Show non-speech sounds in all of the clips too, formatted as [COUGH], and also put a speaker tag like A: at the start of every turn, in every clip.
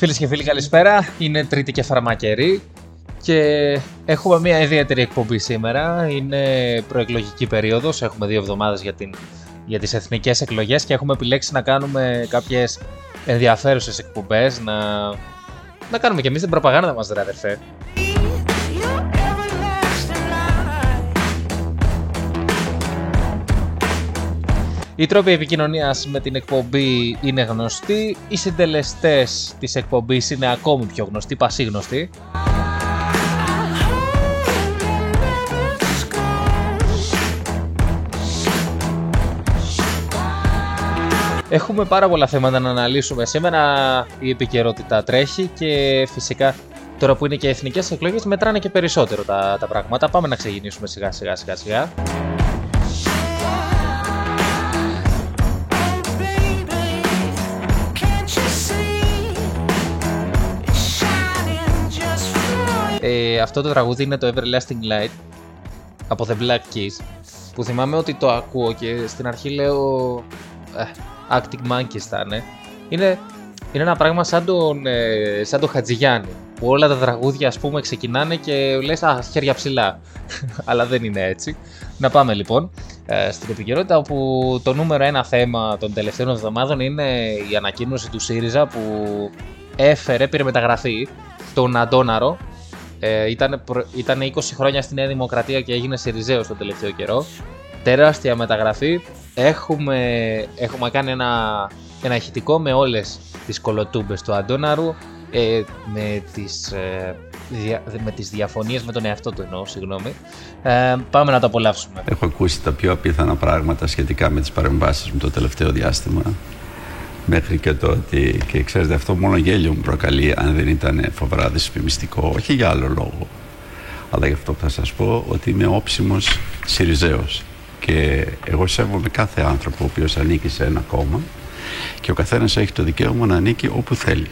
A: Φίλες και φίλοι, καλησπέρα. Είναι Τρίτη και φαρμακερή και έχουμε μια ιδιαίτερη εκπομπή σήμερα. Είναι προεκλογική περίοδος, έχουμε δύο εβδομάδες για, την, για τις εθνικές εκλογές και έχουμε επιλέξει να κάνουμε κάποιες ενδιαφέρουσες εκπομπές, να, να κάνουμε και εμείς την προπαγάνδα μας, ρε αδερφέ. Οι τρόποι επικοινωνίας με την εκπομπή είναι γνωστοί. Οι συντελεστές της εκπομπής είναι ακόμη πιο γνωστοί, πασίγνωστοι. Έχουμε πάρα πολλά θέματα να αναλύσουμε. Σήμερα η επικαιρότητα τρέχει και φυσικά τώρα που είναι και εθνικές εκλογές μετράνε και περισσότερο τα, τα πράγματα. Πάμε να ξεκινήσουμε σιγά σιγά σιγά σιγά. Ε, αυτό το τραγούδι είναι το Everlasting Light από The Black Keys που θυμάμαι ότι το ακούω και στην αρχή λέω ε, Acting Monkeys θα είναι. είναι. Είναι ένα πράγμα σαν τον, ε, σαν τον Χατζηγιάννη που όλα τα τραγούδια ας πούμε ξεκινάνε και λες α, χέρια ψηλά [LAUGHS] αλλά δεν είναι έτσι. Να πάμε λοιπόν ε, στην επικαιρότητα όπου το νούμερο ένα θέμα των τελευταίων εβδομάδων είναι η ανακοίνωση του ΣΥΡΙΖΑ που έφερε, πήρε μεταγραφή τον Αντώναρο ε, ήταν, ήταν 20 χρόνια στη Νέα Δημοκρατία και έγινε Σιριζέος τον τελευταίο καιρό. Τεράστια μεταγραφή. Έχουμε, έχουμε κάνει ένα, ένα ηχητικό με όλες τις κολοτούμπες του Αντώναρου ε, με, τις, ε, δια, με τις διαφωνίες με τον εαυτό του εννοώ, συγγνώμη. Ε, πάμε να το απολαύσουμε.
B: Έχω ακούσει τα πιο απίθανα πράγματα σχετικά με τις παρεμβάσεις μου το τελευταίο διάστημα μέχρι και το ότι, και ξέρετε αυτό μόνο γέλιο μου προκαλεί αν δεν ήταν φοβερά δυσφημιστικό, όχι για άλλο λόγο. Αλλά γι' αυτό θα σας πω ότι είμαι όψιμος Σιριζέος και εγώ σέβομαι κάθε άνθρωπο ο οποίος ανήκει σε ένα κόμμα και ο καθένας έχει το δικαίωμα να ανήκει όπου θέλει.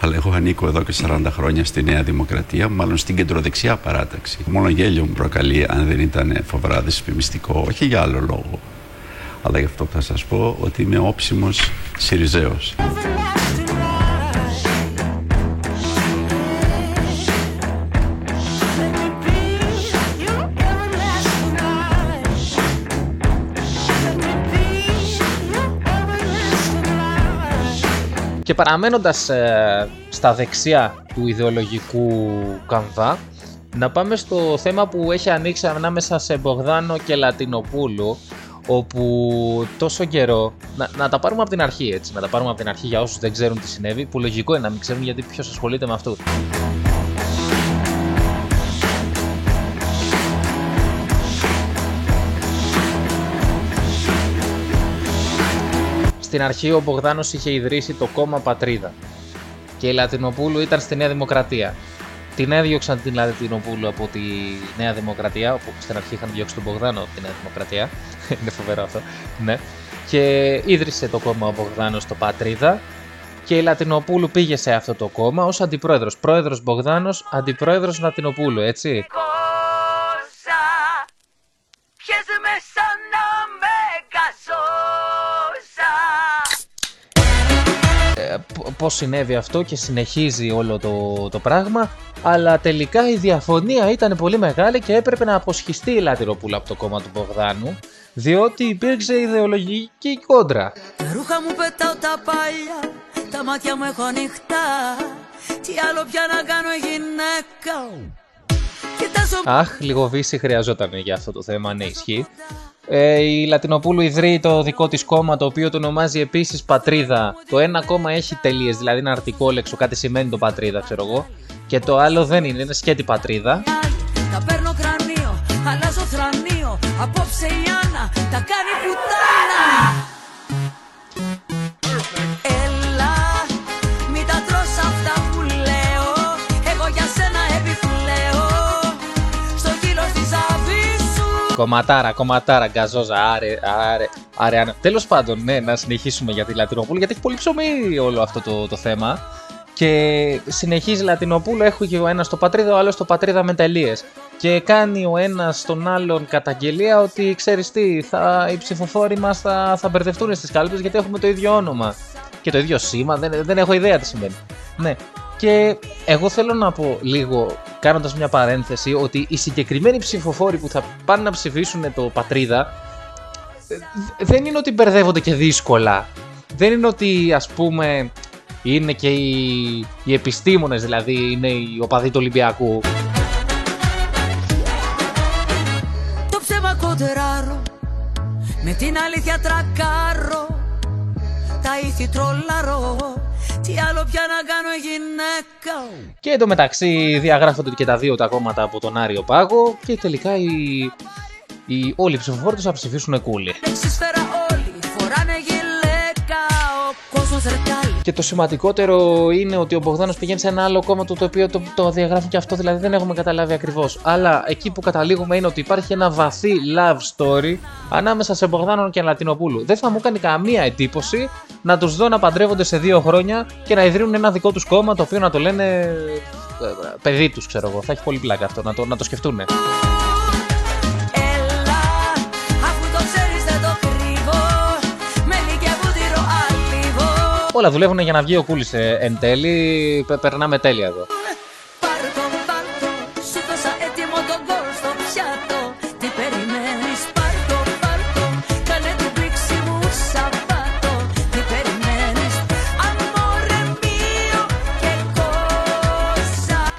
B: Αλλά εγώ ανήκω εδώ και 40 χρόνια στη Νέα Δημοκρατία, μάλλον στην κεντροδεξιά παράταξη. Μόνο γέλιο μου προκαλεί αν δεν ήταν φοβερά δυσφημιστικό, όχι για άλλο λόγο αλλά γι' αυτό θα σας πω ότι είμαι όψιμος Σιριζέος.
A: Και παραμένοντας ε, στα δεξιά του ιδεολογικού καμβά, να πάμε στο θέμα που έχει ανοίξει ανάμεσα σε Μπογδάνο και Λατινοπούλου, όπου τόσο καιρό, να, να τα πάρουμε από την αρχή έτσι, να τα πάρουμε από την αρχή για όσους δεν ξέρουν τι συνέβη, που λογικό είναι να μην ξέρουν γιατί ποιος ασχολείται με αυτό. Στην αρχή ο Μπογδάνος είχε ιδρύσει το κόμμα Πατρίδα και η Λατινοπούλου ήταν στη Νέα Δημοκρατία. Την έδιωξαν την Λατινοπούλου από τη Νέα Δημοκρατία, όπου στην αρχή είχαν διώξει τον Μπογδάνο από τη Νέα Δημοκρατία. [LAUGHS] Είναι φοβερό αυτό. Ναι. Και ίδρυσε το κόμμα ο Μπογδάνος στο Πατρίδα. Και η Λατινοπούλου πήγε σε αυτό το κόμμα ως αντιπρόεδρος. Πρόεδρος Μπογδάνος, αντιπρόεδρος Λατινοπούλου, έτσι. Πώς συνέβη αυτό και συνεχίζει όλο το, το πράγμα αλλά τελικά η διαφωνία ήταν πολύ μεγάλη και έπρεπε να αποσχιστεί η Λατυροπούλα από το κόμμα του Μπογδάνου διότι υπήρξε ιδεολογική κόντρα. Τα ρούχα μου πετάω τα παλιά, τα μάτια μου έχω ανοιχτά τι άλλο πια να κάνω γυναίκα Αχ, λίγο βύση χρειαζόταν για αυτό το θέμα, ναι ισχύει. Ε, η Λατινοπούλου ιδρύει το δικό της κόμμα το οποίο το ονομάζει επίσης Πατρίδα. Το ένα κόμμα έχει τελείες, δηλαδή ένα αρτικόλεξο, κάτι σημαίνει το Πατρίδα ξέρω εγώ. Και το άλλο δεν είναι, είναι σκέτη Πατρίδα. Τα παίρνω κρανίο, αλλάζω θρανίο, απόψε η Άννα τα κάνει πουτάνα. Κομματάρα, κομματάρα, γκαζόζα, άρε, άρε, άρε, άρε. Τέλος πάντων, ναι, να συνεχίσουμε για τη Λατινοπούλου, γιατί έχει πολύ ψωμί όλο αυτό το, το θέμα. Και συνεχίζει Λατινοπούλου, έχει ο ένας στο πατρίδα, ο άλλος στο πατρίδα με τελείες. Και κάνει ο ένας τον άλλον καταγγελία ότι ξέρεις τι, θα, οι ψηφοφόροι μας θα, θα μπερδευτούν στις κάλπες γιατί έχουμε το ίδιο όνομα. Και το ίδιο σήμα, δεν, δεν έχω ιδέα τι σημαίνει. Ναι. Και εγώ θέλω να πω λίγο, κάνοντας μια παρένθεση, ότι οι συγκεκριμένοι ψηφοφόροι που θα πάνε να ψηφίσουν το πατρίδα ε, δεν είναι ότι μπερδεύονται και δύσκολα. Δεν είναι ότι ας πούμε είναι και οι, οι επιστήμονες, δηλαδή είναι οι οπαδοί του Ολυμπιακού.
C: Το ψέμα κοντεράρω Με την αλήθεια τρακάρω Τα ήθη τρολάρω Τι άλλο πια να κάνω γυναίκα
A: Και εντωμεταξύ διαγράφονται και τα δύο τα κόμματα από τον Άριο Πάγο και τελικά οι, οι, όλοι οι ψηφοφόροι τους θα ψηφίσουν κούλι.
C: Εξισφαίρα όλοι φοράνε γυλαίκα Ο κόσμος ρετάλι
A: Και το σημαντικότερο είναι ότι ο Μπογδάνος πηγαίνει σε ένα άλλο κόμμα του το οποίο το, το διαγράφει και αυτό, δηλαδή δεν έχουμε καταλάβει ακριβώς. Αλλά εκεί που καταλήγουμε είναι ότι υπάρχει ένα βαθύ love story ανάμεσα σε Μπογδάνο και Λατινοπούλου. Δεν θα μου κάνει καμία εντύπωση να τους δω να παντρεύονται σε δύο χρόνια και να ιδρύουν ένα δικό τους κόμμα το οποίο να το λένε ε, ε, παιδί τους ξέρω εγώ. Θα έχει πολύ πλάκα αυτό, να το, να το σκεφτούν.
C: Έλα Αφού το ξέρεις δεν το κρύβω Μέλι και βούτυρο αλίβο
A: Όλα δουλεύουν για να βγει ο Κούλης ε, εν τέλει, Πε- περνάμε τέλεια εδώ.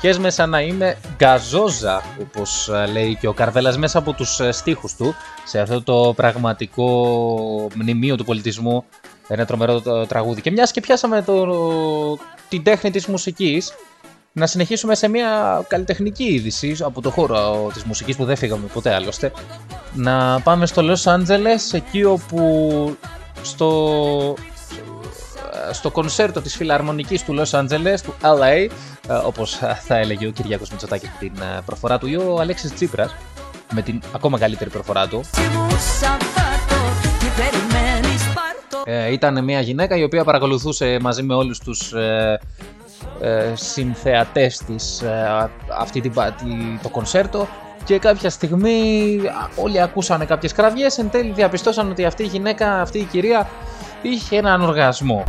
C: Κόσα
A: Πιέσμε σαν να είμαι γκαζόζα, όπως ε, λέει και ο Καρβέλας μέσα από τους ε, στίχους του, σε αυτό το πραγματικό μνημείο του πολιτισμού, ένα τρομερό ε, τραγούδι. Και μιας και πιάσαμε το, την τέχνη της μουσικής, να συνεχίσουμε σε μια καλλιτεχνική είδηση από το χώρο της μουσικής που δεν φύγαμε ποτέ άλλωστε. Να πάμε στο Los Angeles, εκεί όπου στο, στο κονσέρτο της φιλαρμονικής του Los Angeles, του LA, ε, όπως θα έλεγε ο Κυριάκος Μητσοτάκης με την ε, προφορά του ή ο Αλέξης Τσίπρας με την ακόμα καλύτερη προφορά του.
C: μου Σαββάτο Τι περιμένεις, πάρ' το
A: Ε, ήταν μια γυναίκα η οποία παρακολουθούσε μαζί με όλους τους ε, ε, συνθεατές της ε, αυτή την, πα- τη- το κονσέρτο και κάποια στιγμή α, όλοι ακούσανε κάποιες κραυγές εν τέλει διαπιστώσαν ότι αυτή η γυναίκα, αυτή η κυρία είχε έναν οργασμό.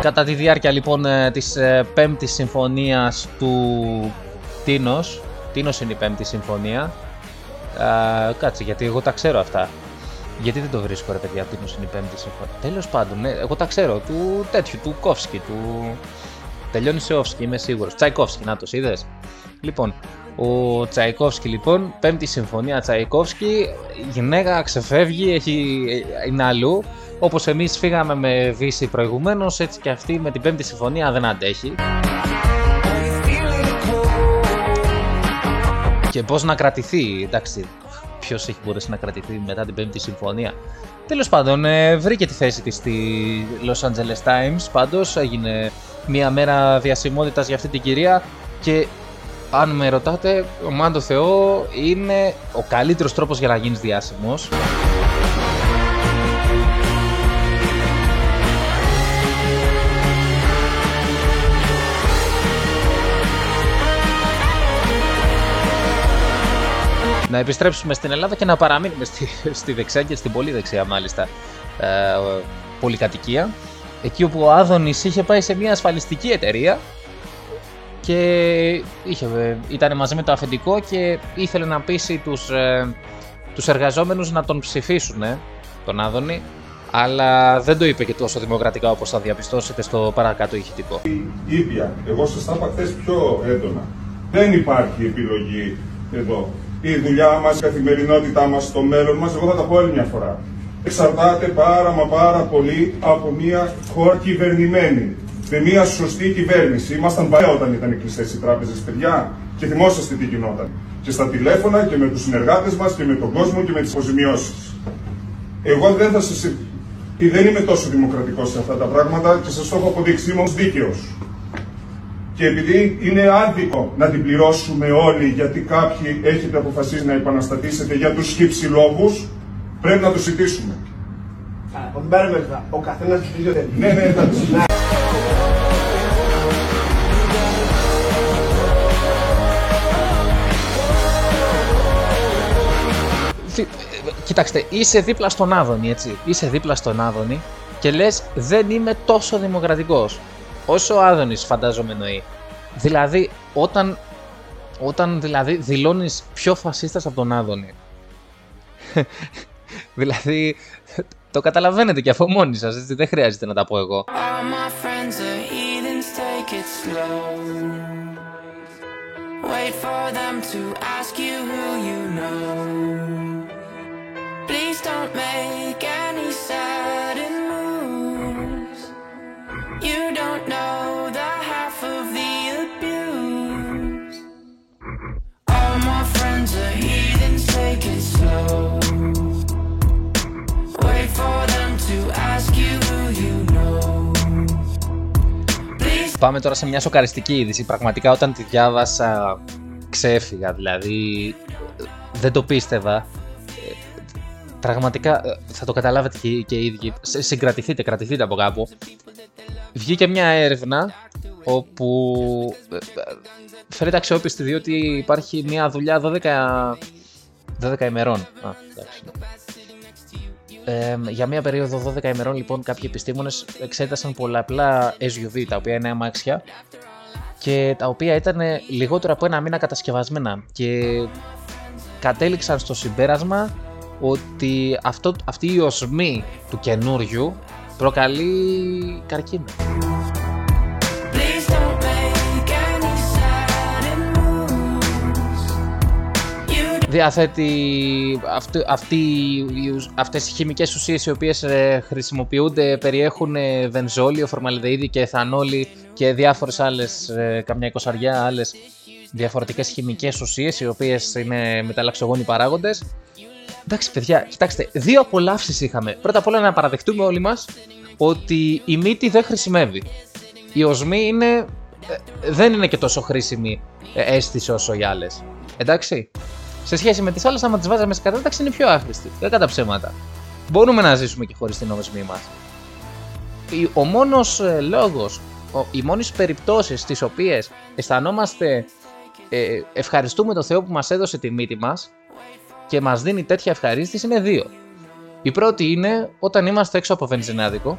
A: Κατά τη διάρκεια λοιπόν ε, της ε, πέμπτης συμφωνίας του Τίνος, Τίνος είναι η πέμπτη συμφωνία, Α, κάτσε γιατί εγώ τα ξέρω αυτά. Γιατί δεν το βρίσκω ρε παιδιά, Τίνος είναι η πέμπτη συμφωνία. Τέλος πάντων, ναι, εγώ τα ξέρω, του τέτοιου, του Κόφσκι, του... Τελειώνει σε Όφσκι, είμαι σίγουρος. Τσαϊκόφσκι, να το είδες. Λοιπόν, ο Τσαϊκόφσκι λοιπόν, πέμπτη συμφωνία Τσαϊκόφσκι, η γυναίκα ξεφεύγει, έχει, είναι αλλού. Όπως εμείς φύγαμε με Βύση προηγουμένως, έτσι και αυτή με την πέμπτη συμφωνία δεν αντέχει. Και πώς να κρατηθεί, εντάξει, ποιος έχει μπορέσει να κρατηθεί μετά την πέμπτη συμφωνία. Τέλος πάντων, ε, βρήκε τη θέση της στη Los Angeles Times, πάντως έγινε μια μέρα διασημότητας για αυτή την κυρία και αν με ρωτάτε, ο Μάντο Θεό είναι ο καλύτερος τρόπος για να γίνεις διάσημος. Να επιστρέψουμε στην Ελλάδα και να παραμείνουμε στη, στη δεξιά και στην πολύ δεξιά μάλιστα ε, πολυκατοικία. Εκεί όπου ο Άδωνης είχε πάει σε μια ασφαλιστική εταιρεία και είχε, ήταν μαζί με το αφεντικό και ήθελε να πείσει τους, ε, τους εργαζόμενους να τον ψηφίσουν, ε, τον Άδωνη, αλλά δεν το είπε και τόσο δημοκρατικά όπως θα διαπιστώσετε στο παρακάτω ηχητικό.
D: ήπια. Εγώ σας τα είπα χθες πιο έντονα. Δεν υπάρχει επιλογή εδώ. Η δουλειά μας, η καθημερινότητά μας, το μέλλον μας, εγώ θα τα πω άλλη μια φορά. Εξαρτάται πάρα μα πάρα πολύ από μια χώρα κυβερνημένη. Με μια σωστή κυβέρνηση. Ήμασταν παρέα όταν ήταν κλειστές οι τράπεζες, παιδιά, και θυμόσαστε τι γινόταν. Και στα τηλέφωνα και με τους συνεργάτες μας και με τον κόσμο και με τις αποζημιώσεις. Εγώ δεν θα σα. Δεν είμαι τόσο δημοκρατικός σε αυτά τα πράγματα και σας το έχω αποδείξει. Είμαι δίκαιος. Και επειδή είναι άδικο να την πληρώσουμε όλοι γιατί κάποιοι έχετε αποφασίσει να επαναστατήσετε για τους χύψη λόγους, πρέπει να το συζητήσουμε.
E: Από την πέρα μετά, ο καθένας του ίδιο θέλει.
D: Ναι, ναι, εντάξει.
A: Κοιτάξτε, είσαι δίπλα στον Άδωνη, έτσι. Είσαι δίπλα στον Άδωνη και λες δεν είμαι τόσο δημοκρατικός. Όσο ο Άδωνης φαντάζομαι εννοεί. Δηλαδή, όταν, όταν δηλαδή δηλώνεις πιο φασίστας από τον Άδωνη. [LAUGHS] δηλαδή, το καταλαβαίνετε και από μόνοι σας, έτσι. Δεν χρειάζεται να τα πω εγώ.
F: All my friends are heathens, take it slow. Wait for them to ask you who you know.
A: Πάμε τώρα σε μια σοκαριστική είδηση. Πραγματικά όταν τη διάβασα ξέφυγα, δηλαδή ε, δεν το πίστευα. Ε, Πραγματικά ε, θα το καταλάβετε και, και οι ίδιοι. Σε- Συγκρατηθείτε, κρατηθείτε από κάπου. Βγήκε μια έρευνα όπου ε, ε, φαίνεται αξιόπιστη διότι υπάρχει μια δουλειά 12, 12 ημερών. Α, εντάξει. Ε, για μία περίοδο 12 ημερών λοιπόν κάποιοι επιστήμονες εξέτασαν πολλαπλά SUV τα οποία είναι αμάξια και τα οποία ήταν λιγότερο από ένα μήνα κατασκευασμένα και κατέληξαν στο συμπέρασμα ότι αυτό, αυτή η οσμή του καινούριου προκαλεί καρκίνο.
F: Please don't make any sudden moves. You
A: διαθέτει αυτή, αυτή, οι ουσ- αυτές οι χημικές ουσίες οι οποίες ε, χρησιμοποιούνται περιέχουν ε, βενζόλιο, φορμαλδεΐδη και εθανόλη και διάφορες άλλες, ε, καμιά εικοσαριά άλλες διαφορετικές χημικές ουσίες οι οποίες είναι μεταλλαξογόνοι παράγοντες. Εντάξει παιδιά, κοιτάξτε, δύο απολαύσεις είχαμε. Πρώτα απ' όλα να παραδεχτούμε όλοι μας ότι η μύτη δεν χρησιμεύει. Η οσμή είναι, ε, δεν είναι και τόσο χρήσιμη ε, αίσθηση όσο οι άλλες. Εντάξει. Σε σχέση με τις άλλες, άμα τις βάζαμε σε κατάταξη, είναι πιο άχρηστη. Δεν κατά ψέματα. Μπορούμε να ζήσουμε και χωρίς την οσμή μας. Η- Ο μόνος ε, λόγος, ο, οι μόνες περιπτώσεις στις οποίες αισθανόμαστε ε, ευχαριστούμε τον Θεό που μας έδωσε τη μύτη μας και μας δίνει τέτοια ευχαρίστηση είναι δύο. Η πρώτη είναι όταν είμαστε έξω από βενζινάδικο.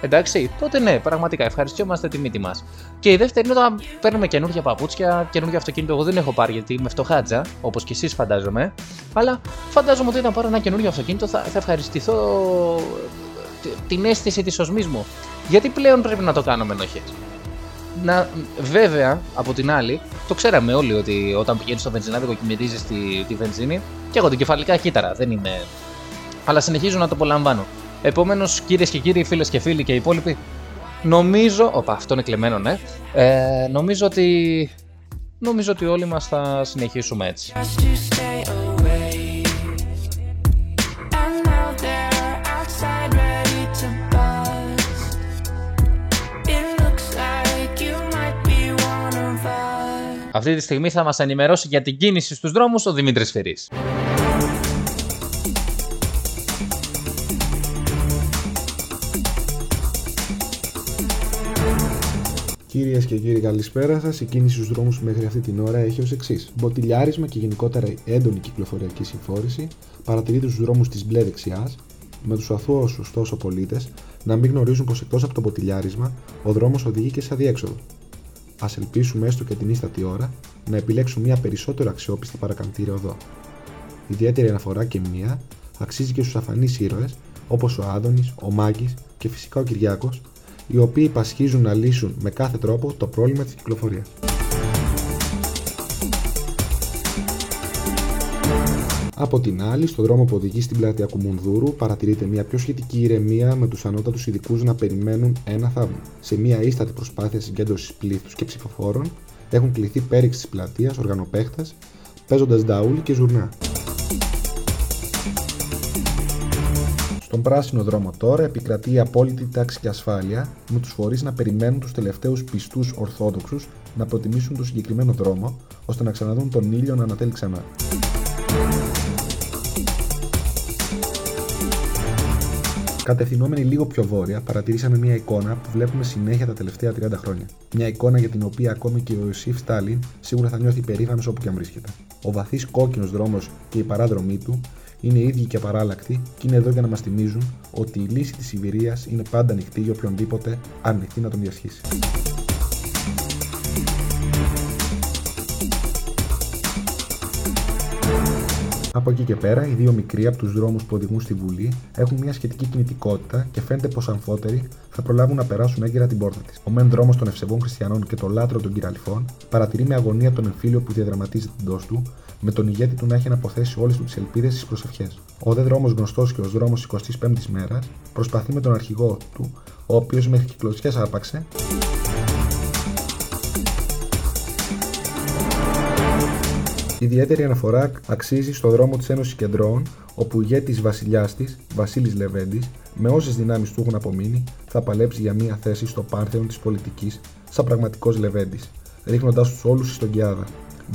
A: Εντάξει, τότε ναι, πραγματικά ευχαριστιόμαστε τη μύτη μας. Και η δεύτερη είναι όταν παίρνουμε καινούργια παπούτσια, καινούργιο αυτοκίνητο. Εγώ δεν έχω πάρει γιατί είμαι φτωχάτζα, όπως και εσείς φαντάζομαι. Αλλά φαντάζομαι ότι όταν πάρω ένα καινούργιο αυτοκίνητο θα, θα ευχαριστηθώ ε, τη- την αίσθηση της οσμής μου. Γιατί πλέον πρέπει να το κάνω με ενοχέ. Να, βέβαια, από την άλλη, το ξέραμε όλοι ότι όταν πηγαίνεις στο βενζινάδικο και μυρίζει τη, τη βενζίνη, και εγώ την κεφαλικά κύτταρα, δεν είμαι. Αλλά συνεχίζω να το απολαμβάνω. Επομένως, κυρίες και κύριοι, φίλες και φίλοι και οι υπόλοιποι, νομίζω. Οπα, αυτό είναι κλεμμένο, ναι. Ε, νομίζω ότι. Νομίζω ότι όλοι μας θα συνεχίσουμε έτσι. Αυτή τη στιγμή θα μας ενημερώσει για την κίνηση στους δρόμους ο Δημήτρης Φερής.
G: Κυρίες και κύριοι, καλησπέρα σας. Η κίνηση στους δρόμους μέχρι αυτή την ώρα έχει ως εξής: Μποτιλιάρισμα και γενικότερα έντονη κυκλοφοριακή συμφόρηση παρατηρείται στου δρόμους της μπλε δεξιάς, με τους αθώους ωστόσο πολίτες να μην γνωρίζουν πως εκτός από το μποτιλιάρισμα ο δρόμος οδηγεί και σε αδιέξοδο. Α ελπίσουμε έστω και την ίστατη ώρα να επιλέξουν μια περισσότερο αξιόπιστη παρακαμπτήρια οδό. Ιδιαίτερη αναφορά και μία αξίζει και στους αφανείς ήρωες όπως ο Άδωνης, ο Μάγκης και φυσικά ο Κυριάκος, οι οποίοι υπασχίζουν να λύσουν με κάθε τρόπο το πρόβλημα της κυκλοφορίας. Από την άλλη, στον δρόμο που οδηγεί στην πλατεία Κουμουνδούρου παρατηρείται μια πιο σχετική ηρεμία με τους ανώτατους ειδικούς να περιμένουν ένα θαύμα. Σε μια ίστατη προσπάθεια συγκέντρωσης πλήθους και ψηφοφόρων έχουν κληθεί πέριξη της πλατείας οργανοπαίχτε, παίζοντας νταούλι και ζουρνά. Στον πράσινο δρόμο τώρα επικρατεί η απόλυτη τάξη και ασφάλεια, με τους φορείς να περιμένουν τους τελευταίους πιστούς Ορθόδοξους να προτιμήσουν το συγκεκριμένο δρόμο, ώστε να ξαναδούν τον ήλιο να ανατέλει ξανά. Κατευθυνόμενοι λίγο πιο βόρεια, παρατηρήσαμε μια εικόνα που βλέπουμε συνέχεια τα τελευταία 30 χρόνια. Μια εικόνα για την οποία ακόμη και ο Ιωσήφ Στάλιν σίγουρα θα νιώθει περήφανος όπου και αν βρίσκεται. Ο βαθύς κόκκινος δρόμος και η παράδρομή του είναι ίδιοι και απαράλλακτοι και είναι εδώ για να μας θυμίζουν ότι η λύση της Σιβηρίας είναι πάντα ανοιχτή για οποιονδήποτε αρνηθεί να τον διασχίσει. Από εκεί και πέρα, οι δύο μικροί από τους δρόμους που οδηγούν στη Βουλή έχουν μια σχετική κινητικότητα και φαίνεται πως αμφότεροι θα προλάβουν να περάσουν έγκαιρα την πόρτα της. Ο μεν δρόμος των ευσεβών χριστιανών και το λάτρο των κυραλιφών παρατηρεί με αγωνία τον εμφύλιο που διαδραματίζεται εντό του, με τον ηγέτη του να έχει αναποθέσει όλες τους τι ελπίδες στις προσευχές. Ο δε δρόμος γνωστός και ω δρόμος 25η μέρας προσπαθεί με τον αρχηγό του, ο οποίος μέχρι κυκλοτσιέ άρπαξε, Ιδιαίτερη αναφορά αξίζει στο δρόμο της Ένωσης Κεντρών, όπου ο ηγέτη βασιλιάς της, Βασίλης Λεβέντης, με όσες δυνάμεις του έχουν απομείνει, θα παλέψει για μια θέση στο πάρθεον της πολιτικής, σαν πραγματικός Λεβέντης, ρίχνοντα τους όλους στον Κιάδα.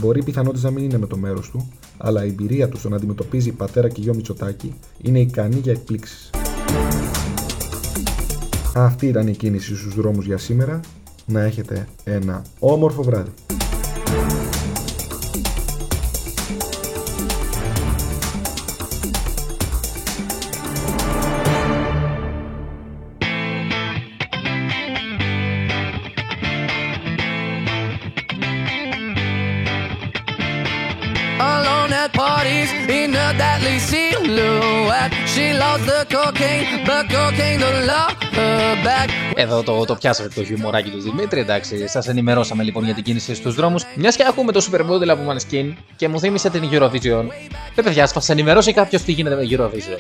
G: Μπορεί πιθανότητα να μην είναι με το μέρος του, αλλά η εμπειρία του στο να αντιμετωπίζει πατέρα και γιο Μητσοτάκη είναι ικανή για εκπλήξεις. Αυτή ήταν η κίνηση στους δρόμους για σήμερα. Να έχετε ένα όμορφο βράδυ.
F: She loves the cocaine, but cocaine don't love her back.
A: Εδώ το, το πιάσατε το χιουμοράκι του Δημήτρη, εντάξει. Σας ενημερώσαμε λοιπόν για την κίνηση στους δρόμους. Μιας και ακούμε το Supermodel από Maneskin και μου θύμισε την Eurovision. Ε, παιδιά, θα σα ενημερώσει κάποιος τι γίνεται με Eurovision.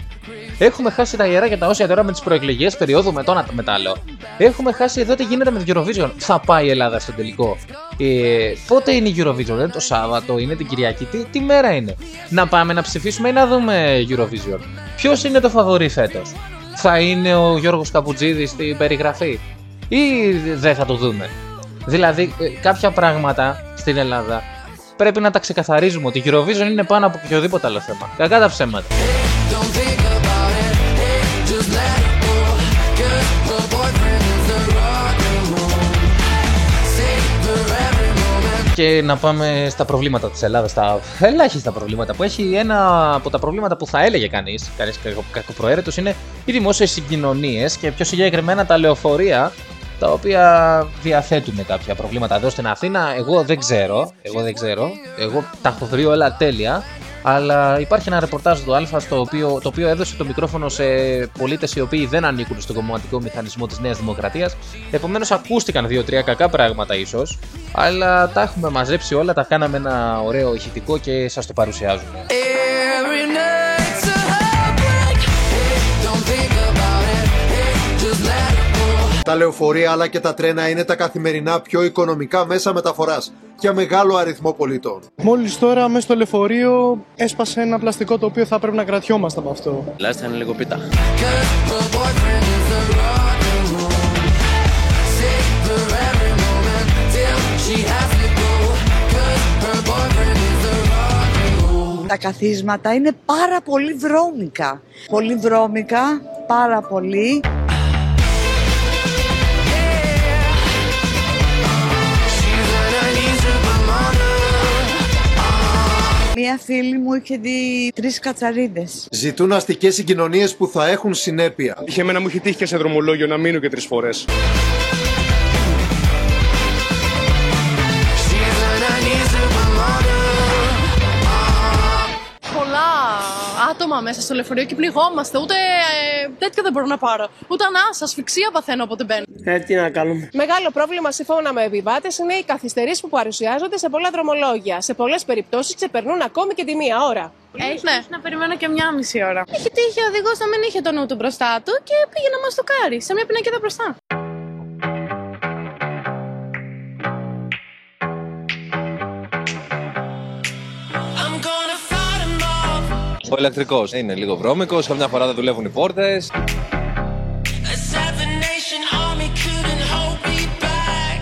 A: Έχουμε χάσει τα ιερά για τα όσια τώρα με τις προεκλογές περίοδου με το ένα με το άλλο. Έχουμε χάσει εδώ τι γίνεται με την Eurovision. Θα πάει η Ελλάδα στο τελικό. Ε, πότε είναι η Eurovision, είναι το Σάββατο, είναι την Κυριακή, τι, τι μέρα είναι; Να πάμε να ψηφίσουμε ή να δούμε Eurovision. Ποιος είναι το φαβορή φέτος, Θα είναι ο Γιώργος Καπουτζίδης στην περιγραφή ή δεν θα το δούμε; Δηλαδή, ε, κάποια πράγματα στην Ελλάδα πρέπει να τα ξεκαθαρίζουμε ότι η Eurovision είναι πάνω από οποιοδήποτε άλλο θέμα. Κακά τα ψέματα. Και να πάμε στα προβλήματα της Ελλάδας, τα ελάχιστα προβλήματα που έχει. Ένα από τα προβλήματα που θα έλεγε κανείς, κανείς κακο- κακοπροαίρετος, είναι οι δημόσιες συγκοινωνίες και πιο συγκεκριμένα τα λεωφορεία τα οποία διαθέτουν κάποια προβλήματα εδώ στην Αθήνα. Εγώ δεν ξέρω, εγώ δεν ξέρω, εγώ τα έχω βρει όλα τέλεια. Αλλά υπάρχει ένα ρεπορτάζ του Α στο οποίο, το οποίο έδωσε το μικρόφωνο σε πολίτες οι οποίοι δεν ανήκουν στον κομματικό μηχανισμό της Νέας Δημοκρατίας. Επομένως, ακούστηκαν δύο-τρία κακά πράγματα ίσως. Αλλά τα έχουμε μαζέψει όλα, τα κάναμε ένα ωραίο ηχητικό και σας το παρουσιάζουμε.
F: Every night's a heartbreak. Hey, don't think about it, hey, just let it go.
H: Τα λεωφορεία αλλά και τα τρένα είναι τα καθημερινά πιο οικονομικά μέσα μεταφοράς για μεγάλο αριθμό πολιτών.
E: Μόλις τώρα μέσα στο λεωφορείο έσπασε ένα πλαστικό το οποίο θα πρέπει να κρατιόμαστε από αυτό.
I: Τουλάχιστον είναι λίγο πίτα.
F: Cause her boyfriend is the rock and roll. Savor every moment till she has to go. Cause her boyfriend is the rock and roll.
J: Τα καθίσματα είναι πάρα πολύ βρώμικα. Πολύ βρώμικα, πάρα πολύ. Μία φίλη μου είχε δει τρεις κατσαρίδες.
H: Ζητούν αστικές συγκοινωνίες που θα έχουν συνέπεια.
E: Είχε εμένα μου είχε τύχει και σε δρομολόγιο να μείνω και τρεις φορές.
K: Άτομα μέσα στο λεωφορείο και πληγόμαστε. Ούτε ε, τέτοιο δεν μπορώ να πάρω. Ούτε ανάσα, ασφυξία παθαίνω όποτε μπαίνω.
E: Ε, τι να κάνουμε.
L: Μεγάλο πρόβλημα σύμφωνα με επιβάτες είναι οι καθυστερήσεις που παρουσιάζονται σε πολλά δρομολόγια. Σε πολλές περιπτώσεις ξεπερνούν ακόμη και τη μία ώρα.
K: Έχει ναι. να περιμένω και μια μισή ώρα. Είχε τύχει ο οδηγός να μην είχε το νου του μπροστά του και πήγε να μας το κάρει σε μια πινακίδα μπροστά.
I: Ο ηλεκτρικός είναι λίγο βρώμικος, καμιά φορά δεν δουλεύουν οι πόρτες.
F: A seven nation army couldn't hold me back.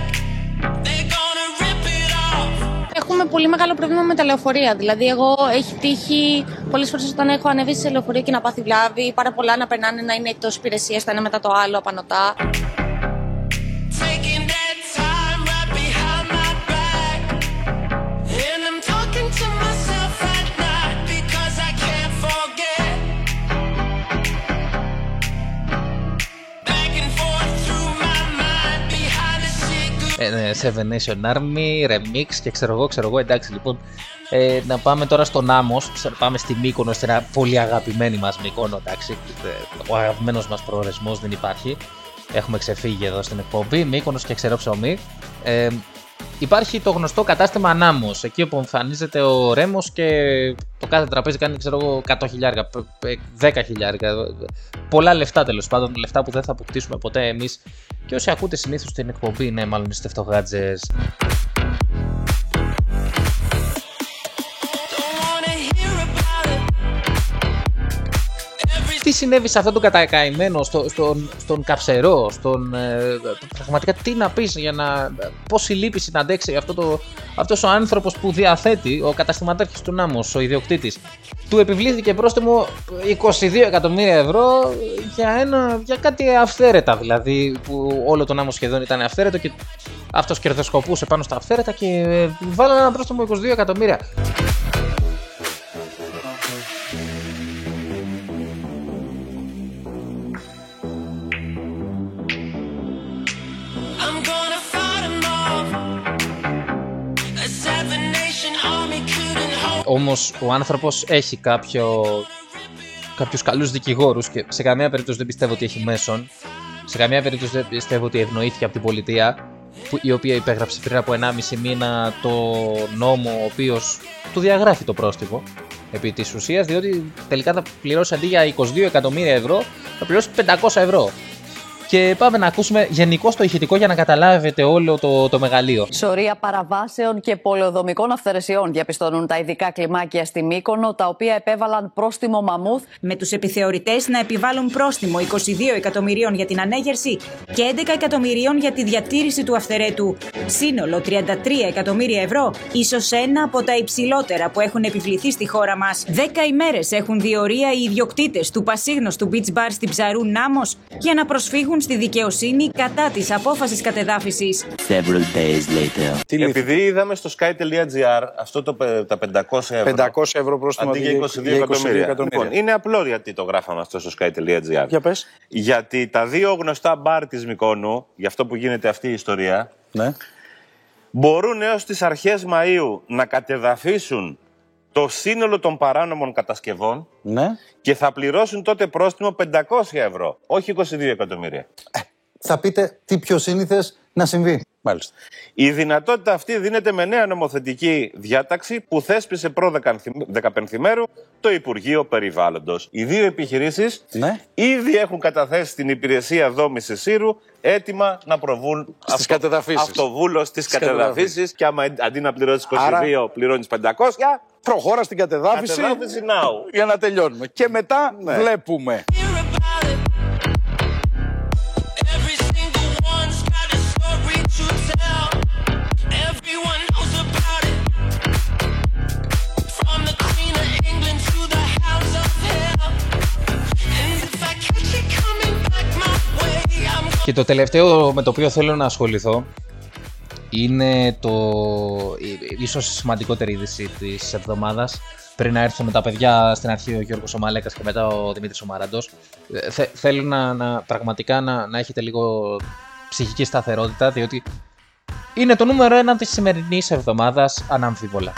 F: They're gonna rip it off.
K: Έχουμε
M: πολύ μεγάλο πρόβλημα με τα λεωφορεία. Δηλαδή, εγώ έχει τύχει πολλές φορές όταν έχω ανέβει σε λεωφορείο και να πάθει βλάβη, πάρα πολλά να περνάνε να είναι εκτός υπηρεσίας το ένα μετά το άλλο, απανοτά.
A: Seven Nation Army, Remix και ξέρω εγώ, ξέρω εγώ. Εντάξει, λοιπόν, ε, να πάμε τώρα στον Άμμος, Ξέρω, πάμε στη Μύκονο, στην ένα πολύ αγαπημένη μας Μύκονο, εντάξει. Ε, Ο αγαπημένος μας προορισμός δεν υπάρχει. Έχουμε ξεφύγει εδώ στην εκπομπή, Μύκονος και ξερό ψωμί. Ε, υπάρχει το γνωστό κατάστημα Ανάμος, εκεί όπου εμφανίζεται ο Ρέμος και το κάθε τραπέζι κάνει, ξέρω εγώ, 100 χιλιάρικα, 10 χιλιάρικα. Πολλά λεφτά τέλος πάντων, λεφτά που δεν θα αποκτήσουμε ποτέ εμείς και όσοι ακούτε συνήθως την εκπομπή, ναι, μάλλον είστε φτωχάτζες. Τι συνέβη σε αυτόν τον κατακαημένο, στο, στον, στον καψερό, στον, ε, πραγματικά τι να πεις για να, πόση λύπηση να αντέξει αυτό το, αυτός ο άνθρωπος που διαθέτει, ο καταστηματάρχης του Νάμος, ο ιδιοκτήτης, του επιβλήθηκε πρόστιμο 22 εκατομμύρια ευρώ για, ένα, για κάτι αυθαίρετα δηλαδή, που όλο το Νάμος σχεδόν ήταν αυθαίρετο και αυτός κερδοσκοπούσε πάνω στα αυθαίρετα και ε, βάλανε ένα πρόστιμο 22 εκατομμύρια. Όμως ο άνθρωπος έχει κάποιο, κάποιους καλούς δικηγόρους και σε καμία περίπτωση δεν πιστεύω ότι έχει μέσον. Σε καμία περίπτωση δεν πιστεύω ότι ευνοήθηκε από την πολιτεία που- η οποία υπέγραψε πριν από 1,5 μήνα το νόμο ο οποίος του διαγράφει το πρόστιμο επί της ουσίας διότι τελικά θα πληρώσει αντί για 22 εκατομμύρια ευρώ θα πληρώσει 500 ευρώ. Και πάμε να ακούσουμε γενικώ το ηχητικό για να καταλάβετε όλο το, το μεγαλείο.
N: Σωρία παραβάσεων και πολεοδομικών αυθαιρεσιών διαπιστώνουν τα ειδικά κλιμάκια στη Μύκονο, τα οποία επέβαλαν πρόστιμο μαμούθ.
O: Με τους επιθεωρητές να επιβάλλουν πρόστιμο 22 εκατομμυρίων για την ανέγερση και 11 εκατομμυρίων για τη διατήρηση του αυθαιρέτου. Σύνολο 33 εκατομμύρια ευρώ, ίσως ένα από τα υψηλότερα που έχουν επιβληθεί στη χώρα μας. Δέκα ημέρες έχουν διορία οι ιδιοκτήτες του πασίγνωστου beach bar στην Ψαρού Νάμος για να προσφύγουν στη δικαιοσύνη κατά της απόφασης κατεδάφισης.
P: Several days later.
Q: Επειδή είδαμε στο sky.gr αυτό το, πε- τα 500 ευρώ.
R: 500 ευρώ πρόστιμο
Q: Αντί για 22
R: για 22
Q: εκατομμύρια.
R: εκατομμύρια.
Q: Λοιπόν, είναι απλό γιατί το γράφαμε αυτό στο sky.gr.
R: Για πες.
Q: Γιατί τα δύο γνωστά μπαρ της Μικόνου, για αυτό που γίνεται αυτή η ιστορία,
R: Ναι.
Q: μπορούν έως τις αρχές Μαΐου να κατεδαφίσουν το σύνολο των παράνομων κατασκευών
R: Ναι.
Q: και θα πληρώσουν τότε πρόστιμο 500 ευρώ, όχι 22 εκατομμύρια.
S: Θα πείτε τι πιο σύνηθες να συμβεί.
R: Μάλιστα.
Q: Η δυνατότητα αυτή δίνεται με νέα νομοθετική διάταξη που θέσπισε προ 15 μέρου το Υπουργείο Περιβάλλοντος. Οι δύο επιχειρήσεις
R: Ναι.
Q: ήδη έχουν καταθέσει στην υπηρεσία δόμησης Σύρου έτοιμα να προβούν
R: Στις κατεδαφίσεις.
Q: αυτοβούλος στις
R: Στις
Q: κατεδαφίσεις και άμα αντί να πληρώσεις 22
R: Άρα-
Q: πληρώνεις 500
R: Προχώρα στην κατεδάφιση για να τελειώνουμε. Και μετά
Q: ναι.
R: βλέπουμε.
A: Και το τελευταίο με το οποίο θέλω να ασχοληθώ είναι το ί- ίσως η σημαντικότερη είδηση της εβδομάδας πριν να έρθουν τα παιδιά στην αρχή ο Γιώργος ο Μαλέκας και μετά ο Δημήτρης ο Μαραντός Ε, θε- θέλω να, να πραγματικά να, να έχετε λίγο ψυχική σταθερότητα διότι είναι το νούμερο ένα της σημερινής εβδομάδας αναμφίβολα.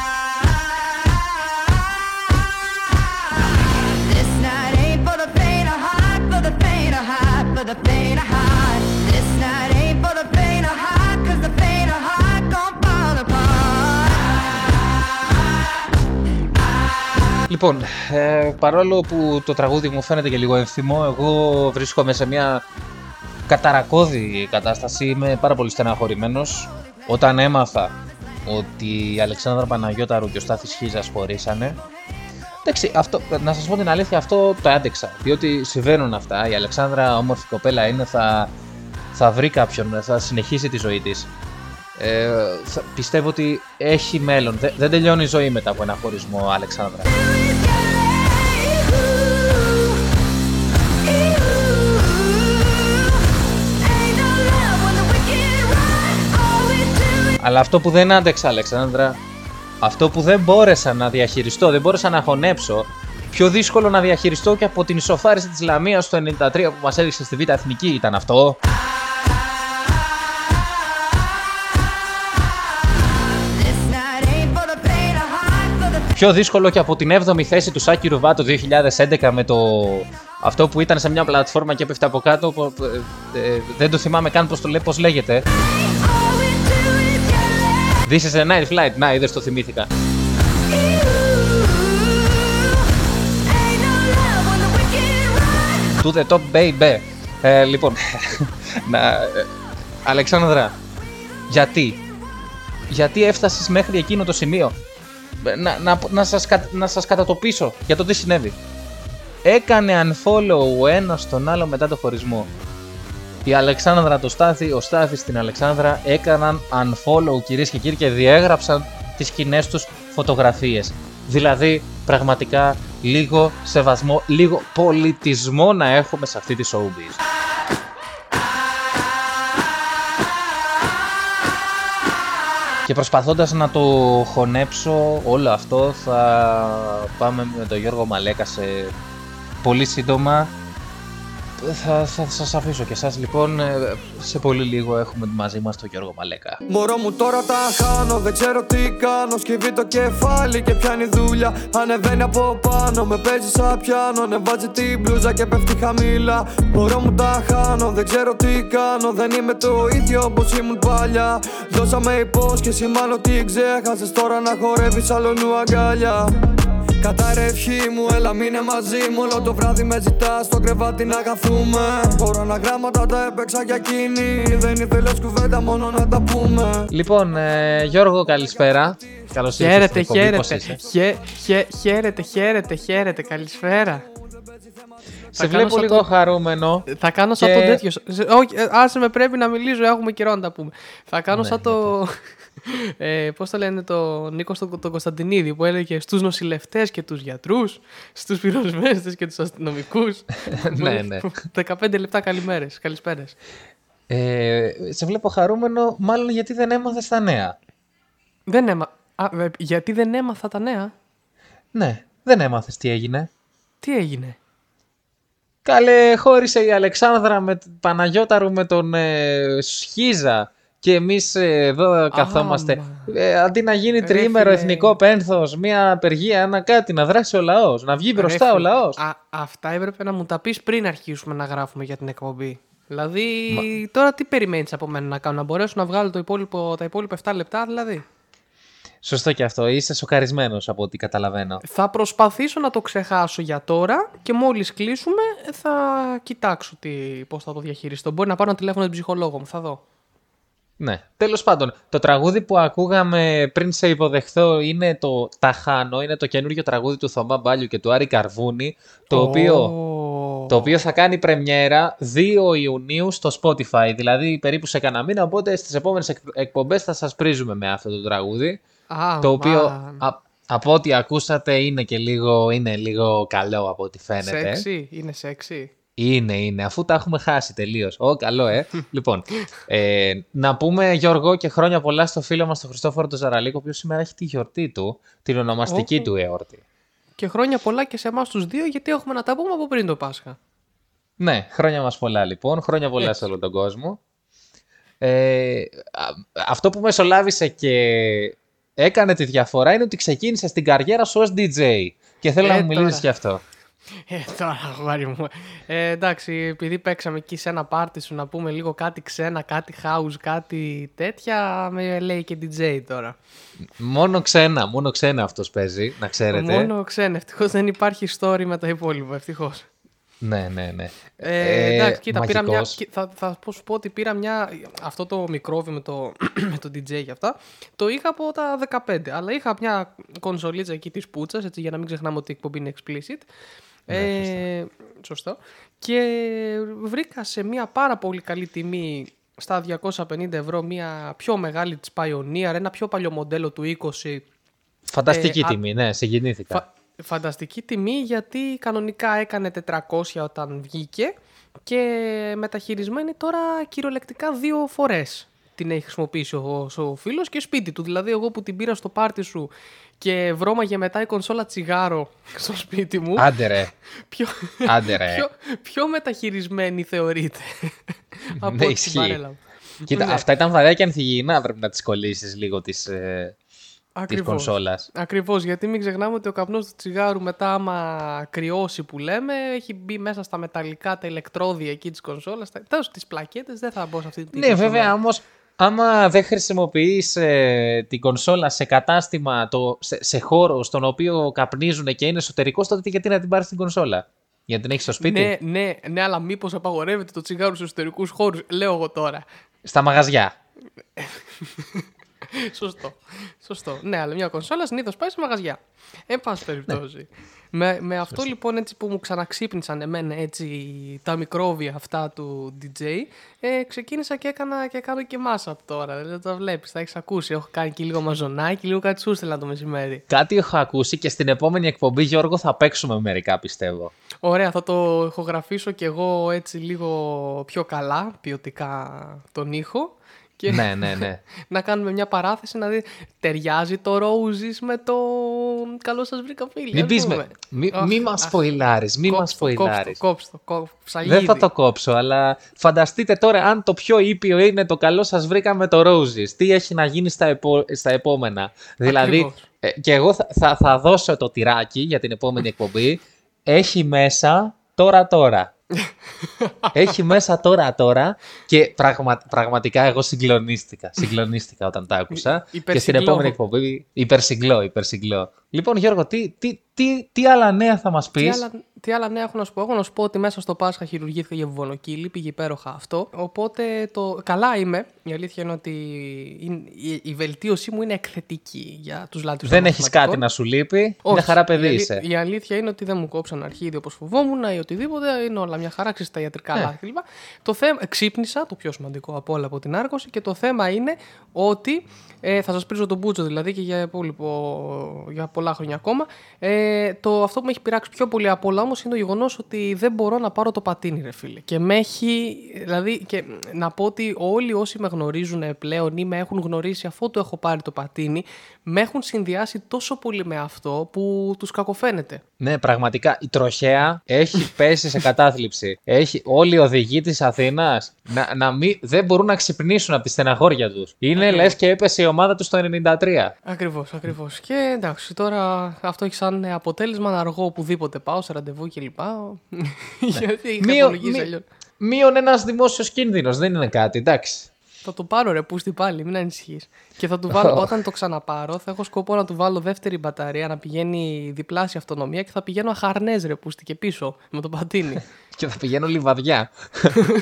A: Λοιπόν, ε, παρόλο που το τραγούδι μου φαίνεται και λίγο ενθυμό, εγώ βρίσκομαι σε μια καταρακώδη κατάσταση. Είμαι πάρα πολύ στεναχωρημένος. Όταν έμαθα ότι η Αλεξάνδρα Παναγιώταρου και ο Στάθης Χίζας χωρίσανε, εντάξει, αυτό, να σας πω την αλήθεια, αυτό το άντεξα. Διότι συμβαίνουν αυτά. Η Αλεξάνδρα όμορφη κοπέλα είναι, θα, θα βρει κάποιον, θα συνεχίσει τη ζωή της. Ε, θα- πιστεύω ότι έχει μέλλον. Δε- δεν τελειώνει η ζωή μετά από ένα χωρισμό, Αλεξάνδρα. Αλλά αυτό που δεν άντεξα, Αλεξάνδρα, αυτό που δεν μπόρεσα να διαχειριστώ, δεν μπόρεσα να χωνέψω, πιο δύσκολο να διαχειριστώ και από την ισοφάριση της Λαμίας το 93 που μας έδειξε στη Β' Εθνική ήταν αυτό. Πιο δύσκολο και από την 7η θέση του Σάκη Ρουβά το 2011 με το αυτό που ήταν σε μια πλατφόρμα και έπεφτε από κάτω. που- που- ε, ε, δεν το θυμάμαι καν πώς το λέει, πώς λέγεται. This is a night flight. Να, είδες το θυμήθηκα. To the top baby. Ε, λοιπόν, [LAUGHS] να, ε, Αλεξάνδρα, γιατί, γιατί έφτασες μέχρι εκείνο το σημείο; Ε, Να, να, να, σας, κα- να σας κατατοπίσω για το τι συνέβη. Έκανε unfollow ο ένας τον άλλο μετά το χωρισμό. Η Αλεξάνδρα το Στάθη, ο Στάθης την Αλεξάνδρα έκαναν unfollow κυρίες και κύριοι και διέγραψαν τις κοινέ τους φωτογραφίες. Δηλαδή πραγματικά λίγο σεβασμό, λίγο πολιτισμό να έχουμε σε αυτή τη showbiz. Και προσπαθώντας να το χωνέψω όλο αυτό θα πάμε με τον Γιώργο Μαλέκα σε πολύ σύντομα. Θα, θα σας αφήσω και εσάς λοιπόν, ε, σε πολύ λίγο έχουμε μαζί μας τον Γιώργο Μαλέκα.
T: Μωρό μου τώρα τα χάνω, δεν ξέρω τι κάνω. Σκύβει το κεφάλι και πιάνει δουλειά. Ανεβαίνει από πάνω, με παίζει σαν πιάνο. Ανεβάζει την μπλούζα και πέφτει χαμηλά. Μωρό μου τα χάνω, δεν ξέρω τι κάνω. Δεν είμαι το ίδιο όπως ήμουν παλιά. Δώσαμε υπόσχεση, μάλλον τι ξέχασες. Τώρα να χορεύεις αλλονού αγκάλια. Κατά ρε ευχή μου, έλα μείνε μαζί μου Όλο το βράδυ με ζητάς στο κρεβάτι να καθούμε Κορώνα γράμματα τα έπαιξα για εκείνη Δεν ήθελες κουβέντα μόνο να τα πούμε
A: Λοιπόν, ε, Γιώργο καλησπέρα. Καλώς ήρθες
U: Χαίρετε,
A: στην εκπομπή, πώς
U: χαίρετε.
A: είσαι;
U: Χε, χε, χαίρετε, χαίρετε, χαίρετε. Καλησπέρα.
A: Σε βλέπω λίγο χαρούμενο.
U: Θα κάνω σαν
A: και-
U: το τέτοιος. Σε- Όχι, ε, άσε με πρέπει να μιλήσω, έχουμε καιρό να τα πούμε. Θα κάνω
A: Ναι,
U: σαν το. Ε, Πώς το λένε το Νίκος τον, τον Κωνσταντινίδη που έλεγε στους νοσηλευτές και τους γιατρούς, στους πυροσβέστες και τους αστυνομικούς. [LAUGHS]
A: Ναι, ναι.
U: 15 λεπτά καλημέρες. Καλησπέρες.
A: Ε, σε βλέπω χαρούμενο, μάλλον γιατί δεν έμαθες τα νέα.
U: Δεν έμα... Α, ε, γιατί δεν έμαθα τα νέα;
A: Ναι, δεν έμαθες τι έγινε.
U: Τι έγινε;
A: Καλέ, χώρισε η Αλεξάνδρα με τον Παναγιώταρου με τον ε, Σχίζα και εμείς ε, εδώ καθόμαστε. Ε, αντί να γίνει
U: Ρε
A: τριήμερο
U: φίλε.
A: εθνικό πένθος, μια απεργία, ένα κάτι, να δράσει ο λαός, να βγει μπροστά
U: Ρε
A: ο
U: φίλε,
A: λαός.
U: Α, αυτά έπρεπε να μου τα πεις πριν αρχίσουμε να γράφουμε για την εκπομπή. Δηλαδή, τώρα τι περιμένεις από μένα να κάνω, να μπορέσω να βγάλω το υπόλοιπο, τα υπόλοιπα 7 λεπτά δηλαδή;
A: Σωστό και αυτό, είσαι σοκαρισμένος από ό,τι καταλαβαίνω.
U: Θα προσπαθήσω να το ξεχάσω για τώρα και μόλις κλείσουμε θα κοιτάξω τι, πώς θα το διαχειριστώ. Μπορεί να πάρω ένα τηλέφωνο την ψυχολόγο μου, θα δω.
A: Ναι. Τέλος πάντων, το τραγούδι που ακούγαμε πριν σε υποδεχθώ είναι το Τα Χάνω, είναι το καινούριο τραγούδι του Θωμά Μπάλιου και του Άρη Καρβούνη, το,
U: Ω.
A: οποίο, το οποίο θα κάνει πρεμιέρα 2 Ιουνίου στο Spotify, δηλαδή περίπου σε κανένα μήνα, οπότε στις επόμενες εκ, εκπομπές θα σας πρίζουμε με αυτό το τραγούδι,
U: Α,
A: το οποίο
U: μαν.
A: α- από ό,τι ακούσατε είναι και λίγο, είναι λίγο καλό από ό,τι φαίνεται.
U: Σεξι, είναι σεξι.
A: Είναι, είναι, αφού τα έχουμε χάσει τελείως. Ω, καλό, ε. [LAUGHS] λοιπόν, ε, να πούμε Γιώργο και χρόνια πολλά στο φίλο μας τον Χριστόφορο τον Ζαραλίκο, ο οποίος σήμερα έχει τη γιορτή του, την ονομαστική
U: Ω.
A: του εόρτη.
U: Και χρόνια πολλά και σε εμάς τους δύο γιατί έχουμε να τα πούμε από πριν το Πάσχα.
A: Ναι, χρόνια μας πολλά λοιπόν. Χρόνια πολλά
U: Έτσι.
A: σε όλο τον κόσμο. Ε, α- αυτό που μεσολάβησε και έκανε τη διαφορά είναι ότι ξεκίνησε την καριέρα σου ως DJ. Και θέλω
U: Ε,
A: να μου μιλήσεις
U: τώρα.
A: γι' αυτό.
U: Ε, τώρα, αγόρι μου. Ε, εντάξει, επειδή παίξαμε εκεί σε ένα πάρτι σου να πούμε λίγο κάτι ξένα, κάτι house, κάτι τέτοια, με λέει και DJ τώρα.
A: Μόνο ξένα, μόνο ξένα αυτός παίζει, να ξέρετε.
U: Μόνο ξένα, ευτυχώς δεν υπάρχει story με τα υπόλοιπα, ευτυχώς.
A: Ναι, ναι, ναι.
U: Ε, εντάξει, κοίτα, πήρα μια,
A: μαγικός.
U: κοι- θα, θα πω- σου πω ότι πήρα μια. Αυτό το μικρόβι με το, [CLEARS THROAT] με το DJ και αυτά. Το είχα από τα 15. Αλλά είχα μια κονσολίτσα εκεί της πούτσας, έτσι για να μην ξεχνάμε ότι η εκπομπή είναι explicit.
A: Ναι,
U: ε, σωστό. Και βρήκα σε μια πάρα πολύ καλή τιμή στα 250 ευρώ μια πιο μεγάλη της Pioneer, ένα πιο παλιό μοντέλο του 20.
A: Φανταστική
U: Ε, α-
A: τιμή, ναι, συγκινήθηκα.
U: Φα- φανταστική τιμή γιατί κανονικά έκανε 400 όταν βγήκε και μεταχειρισμένη τώρα κυριολεκτικά δύο φορές την έχει χρησιμοποιήσει ο, ο φίλος και σπίτι του. Δηλαδή εγώ που την πήρα στο πάρτι σου και βρώμαγε μετά η κονσόλα τσιγάρο στο σπίτι μου.
A: Άντε ρε. [LAUGHS]
U: Πιο,
A: Άντε ρε.
U: πιο, πιο μεταχειρισμένη θεωρείται. από
A: Ναι,
U: ό,τι
A: ισχύει.
U: την παρέλαβα.
A: Κοίτα,
U: Ναι.
A: αυτά ήταν βαριά και ανθυγιεινά. Πρέπει να τις κολλήσεις λίγο της, ε, της
U: Ακριβώς.
A: κονσόλας.
U: Ακριβώς, γιατί μην ξεχνάμε ότι ο καπνός του τσιγάρου μετά άμα κρυώσει που λέμε έχει μπει μέσα στα μεταλλικά τα ηλεκτρόδια εκεί της κονσόλας. τα- Τέλος, τις πλακέτες δεν θα μπω σε αυτή την
A: Ναι, βέβαια, όμως, άμα δεν χρησιμοποιείς ε, την κονσόλα σε κατάστημα, το, σε, σε χώρο στον οποίο καπνίζουν και είναι εσωτερικός, τότε γιατί να την πάρεις την κονσόλα; Γιατί την έχεις στο σπίτι;
U: Ναι, ναι, ναι, αλλά μήπως απαγορεύεται το τσιγάρο στους εσωτερικούς χώρους, λέω εγώ τώρα.
A: Στα μαγαζιά. [LAUGHS] [LAUGHS]
U: Σωστό. Σωστό. Ναι, αλλά μια κονσόλα συνήθως πάει σε μαγαζιά. Εν πάση περιπτώσει. με, με αυτό λοιπόν έτσι που μου ξαναξύπνησαν εμένα έτσι τα μικρόβια αυτά του DJ, ε, ξεκίνησα και έκανα και κάνω και μάσα από τώρα. Δεν το βλέπεις, τα έχεις ακούσει. Έχω κάνει και λίγο μαζονάκι, λίγο κάτι σου στείλα το μεσημέρι.
A: Κάτι έχω ακούσει και στην επόμενη εκπομπή, Γιώργο, θα παίξουμε μερικά, πιστεύω.
U: Ωραία, θα το ηχογραφήσω κι εγώ έτσι λίγο πιο καλά ποιοτικά τον ήχο. Και
A: Ναι, ναι, ναι. [LAUGHS]
U: να κάνουμε μια παράθεση να δει ταιριάζει το Roses με το καλό σας βρήκα φίλοι.
A: Μην
U: ας
A: πεις
U: πούμε.
A: με... Μη,
U: Αχ,
A: μη μας
U: αχ,
A: σποϊλάρεις, μη μας
U: κόψ' το, κόψ' το,
A: σποϊλάρεις.
U: κόψ' το, κόψ' το,
A: Δεν θα το κόψω, αλλά φανταστείτε τώρα αν το πιο ήπιο είναι το καλό σας βρήκα με το Roses. Τι έχει να γίνει στα, επο... στα επόμενα. Δηλαδή,
U: Ακριβώς.
A: ε, και εγώ θα, θα, θα δώσω το τυράκι για την επόμενη εκπομπή. Έχει μέσα τώρα τώρα. Έχει μέσα τώρα τώρα και πραγμα, πραγματικά εγώ συγκλονίστηκα. Συγκλονίστηκα όταν τα άκουσα. και στην
U: Υπερσυγκλώ.
A: επόμενη εκπομπή υπερσυγκλώ, υπερσυγκλώ. Λοιπόν Γιώργο, τι, τι, τι, τι άλλα νέα θα μας
U: Τι
A: πεις.
U: άλλα, τι άλλα νέα έχω να σου πω. Έχω να σου πω ότι μέσα στο Πάσχα χειρουργήθηκα για βουβονοκύλι, πήγε υπέροχα αυτό. Οπότε το... καλά είμαι. Η αλήθεια είναι ότι είναι- η, η βελτίωσή μου είναι εκθετική για τους λάτρους των
A: Δεν έχεις
U: μαθηματικών.
A: κάτι να σου λείπει;
U: Όχι.
A: Μια χαρά παιδί
U: η, αλη-
A: είσαι.
U: η αλήθεια είναι ότι δεν μου κόψαν αρχίδι όπως φοβόμουν ή οτιδήποτε. Είναι όλα μια χαρά, ξέρεις, τα ιατρικά
A: Ε.
U: λάθη κλπ. Το θέμα, ξύπνησα, το πιο σημαντικό από όλα από την άργωση και το θέμα είναι ότι ε, θα σας πρίζω τον μπούτσο δηλαδή και για, υπόλοιπο, για πολλά χρόνια ακόμα. Ε, το, αυτό που με έχει πειράξει πιο πολύ από όλα όμως είναι το γεγονός ότι δεν μπορώ να πάρω το πατίνι, ρε φίλε. Και με έχει. Δηλαδή, και να πω ότι όλοι όσοι με γνωρίζουν πλέον ή με έχουν γνωρίσει αφού το έχω πάρει το πατίνι, με έχουν συνδυάσει τόσο πολύ με αυτό που τους κακοφαίνεται.
A: Ναι, πραγματικά η τροχέα έχει [LAUGHS] πέσει σε κατάθλιψη. Έχει, όλοι οι οδηγοί της Αθήνας να, να μην, δεν μπορούν να ξυπνήσουν από τη στεναχώρια τους. Είναι
U: Ακριβώς.
A: λες και έπεσε η ομάδα τους στο 93.
U: Ακριβώς, ακριβώς. Και εντάξει, τώρα αυτό έχει σαν αποτέλεσμα να αργώ οπουδήποτε πάω, σε ραντεβού κλπ. [LAUGHS] Γιατί είχα
A: Μείον-
U: υπολογίσει
A: μη-
U: αλλιώς.
A: Μείον ένας δημόσιος κίνδυνος, δεν είναι κάτι, εντάξει.
U: Θα το πάρω ρε πούστη πάλι, μην ανησυχείς. Και θα του βάλω, [LAUGHS] όταν το ξαναπάρω, θα έχω σκοπό να του βάλω δεύτερη μπαταρία, να πηγαίνει διπλάσια αυτονομία και θα πηγαίνω αχαρνές ρε πούστη και πίσω με το πατίνι. [LAUGHS]
A: Και θα πηγαίνω λιβαδιά.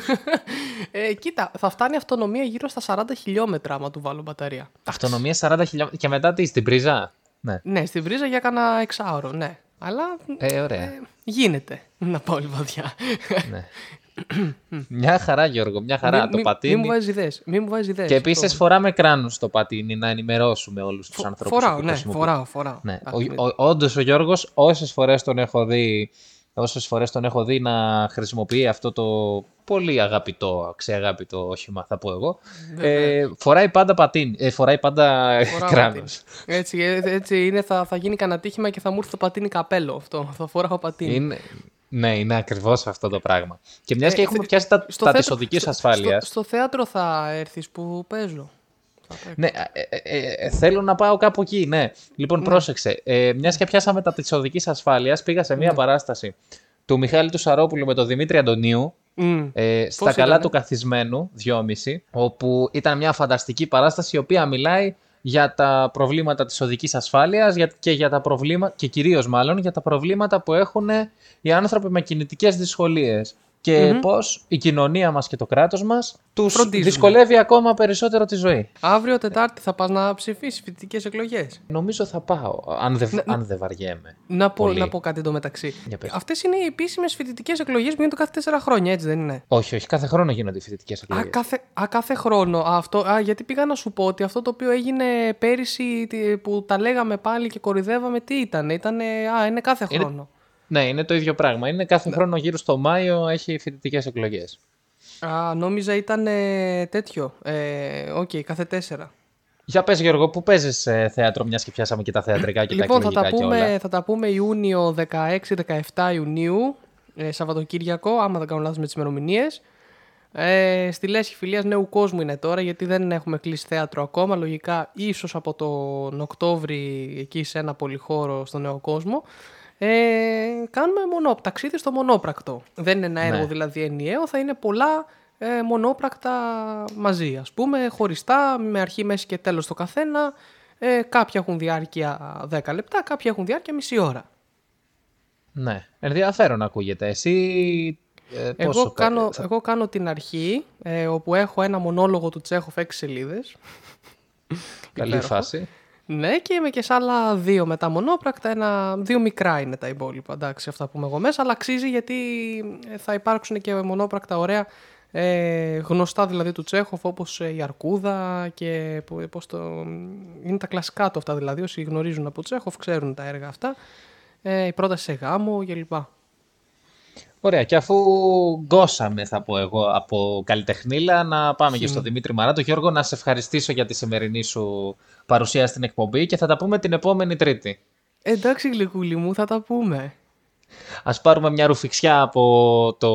A: [LAUGHS]
U: ε, κοίτα, θα φτάνει αυτονομία γύρω στα 40 χιλιόμετρα άμα του βάλω μπαταρία.
A: Αυτονομία 40 χιλιόμετρα. Και μετά τι, στην πρίζα; Ναι.
U: Ναι, στην βρίζα για κανένα εξάωρο, ναι. Αλλά
A: Ε, ωραία.
U: γίνεται να πάω λιβαδιά.
A: Ναι. Μια χαρά, Γιώργο, μια χαρά.
U: Μη-
A: το
U: μη-
A: πατίνι.
U: Μη μου βάζει ιδέες, Μη μου βάζει ιδέες.
A: Και επίσης
U: Αυτό.
A: φοράμε κράνου στο πατίνι να ενημερώσουμε όλους τους ανθρώπους.
U: φοράω, ναι, φοράω, φοράω.
A: Ναι.
U: Εντάξει,
A: Ο, ο, όντως ο Γιώργος, όσες φορές τον έχω δει. Όσες φορές τον έχω δει να χρησιμοποιεί αυτό το πολύ αγαπητό, αξιαγάπητο όχημα, θα πω εγώ, ε, φοράει πάντα πατίνι, ε, φοράει πάντα
U: Φοράω [LAUGHS]
A: κράνος.
U: πατίνι. Έτσι, ε, έτσι είναι, θα, θα γίνει κανένα τύχημα και θα μου έρθει το πατίνι καπέλο αυτό. Θα φοράω πατίνι.
A: Είναι, ναι, είναι ακριβώς αυτό το πράγμα. Και μιας
U: Ε,
A: και έχουμε
U: θε-
A: πιάσει τα,
U: στο
A: τα
U: θέατρο-
A: της οδικής
U: στο-
A: ασφάλειας.
U: Στο, στο θέατρο θα έρθεις που παίζω.
A: Ναι, ε, ε, ε, θέλω να πάω κάπου εκεί, ναι. Λοιπόν,
U: Ναι.
A: πρόσεξε. Ε, Μιας και πιάσαμε τα της οδικής ασφάλειας, πήγα σε μια
U: Ναι.
A: παράσταση του Μιχάλη του Σαρόπουλου με τον Δημήτρη Αντωνίου.
U: Μμ.
A: Ε, στα
U: Πώς
A: καλά
U: ήτανε;
A: του καθισμένου, 2,5, όπου ήταν μια φανταστική παράσταση η οποία μιλάει για τα προβλήματα της οδικής ασφάλειας για- και για τα προβλήματα, και κυρίως μάλλον για τα προβλήματα που έχουν οι άνθρωποι με κινητικές δυσκολίες. Και
U: Μμμ.
A: πώς η κοινωνία μας και το κράτος μας τους
U: Φροντίζουν.
A: δυσκολεύει ακόμα περισσότερο τη ζωή.
U: Αύριο Τετάρτη θα πας να ψηφίσεις φοιτητικές εκλογές.
A: Νομίζω θα πάω, αν δεν,
U: Ναι,
A: αν δεν βαριέμαι.
U: Να πω,
A: Πολύ.
U: να πω κάτι εντωμεταξύ.
A: Για πες.
U: Αυτές είναι οι επίσημες φοιτητικές εκλογές που γίνονται κάθε τέσσερα χρόνια, έτσι δεν είναι;
A: Όχι, όχι, κάθε χρόνο γίνονται οι φοιτητικές
U: Α
A: εκλογές.
U: κάθε, α, κάθε χρόνο. Α, αυτό, α, γιατί πήγα να σου πω ότι αυτό το οποίο έγινε πέρυσι τι- που τα λέγαμε πάλι και κοροϊδεύαμε, τι ήταν. Ήτανε, α, είναι κάθε
A: Είναι-
U: χρόνο.
A: Ναι, είναι το ίδιο πράγμα. Είναι κάθε χρόνο γύρω στο Μάιο έχει φοιτητικές εκλογές.
U: Α, νόμιζα ήταν ε, τέτοιο. Ε, Οκ, κάθε τέσσερα.
A: Για πες Γιώργο, που παίζεις ε, θέατρο, μιας και πιάσαμε και τα θεατρικά και
U: Λοιπόν,
A: τα
U: θα τα,
A: εκλογικά και όλα.
U: πούμε, θα τα πούμε Ιούνιο 16-17 Ιουνίου, ε, Σαββατοκύριακο, άμα δεν κάνω λάθος με τις ημερομηνίες. Ε, στη Λέσχη Φιλίας Νέου Κόσμου είναι τώρα, γιατί δεν έχουμε κλείσει θέατρο ακόμα. Λογικά, ίσως από τον Οκτώβρη εκεί σε ένα πολυχώρο στο Νέο Κόσμο. Ε, κάνουμε μονό, ταξίδι στο μονόπρακτο. Δεν είναι ένα έργο
A: Ναι.
U: δηλαδή ενιαίο, θα είναι πολλά ε, μονόπρακτα μαζί, ας πούμε, χωριστά, με αρχή, μέση και τέλος το καθένα. Ε, κάποια έχουν διάρκεια 10 λεπτά, κάποια έχουν διάρκεια μισή ώρα.
A: Ναι, ενδιαφέρον ακούγεται. Εσύ ε, πόσο
U: Εγώ
A: πέ-
U: κάνω,
A: θα-
U: εγώ κάνω την αρχή, ε, όπου έχω ένα μονόλογο του Τσέχοφ 6 σελίδες.
A: Καλή
U: Υπέροχο.
A: φάση.
U: Ναι, και είμαι και σε άλλα δύο μετά μονόπρακτα. Ένα, δύο μικρά είναι τα υπόλοιπα. Εντάξει, αυτά που είμαι εγώ μέσα. Αλλά αξίζει γιατί ε, θα υπάρξουν και μονόπρακτα ωραία. Ε, γνωστά δηλαδή του Τσέχοφ όπως ε, η Αρκούδα και που- πώς το... είναι τα κλασικά του αυτά δηλαδή όσοι γνωρίζουν από Τσέχοφ ξέρουν τα έργα αυτά ε, η πρόταση σε γάμο κλπ.
A: Ωραία, και αφού γκώσαμε, θα πω εγώ, από καλλιτεχνίλα, να πάμε και
U: Χυμ.
A: στο Δημήτρη Μαράτο. Γιώργο, να σε ευχαριστήσω για τη σημερινή σου παρουσία στην εκπομπή και θα τα πούμε την επόμενη Τρίτη.
U: Εντάξει γλυκούλη μου θα τα πούμε.
A: Ας πάρουμε μια ρουφιξιά από το,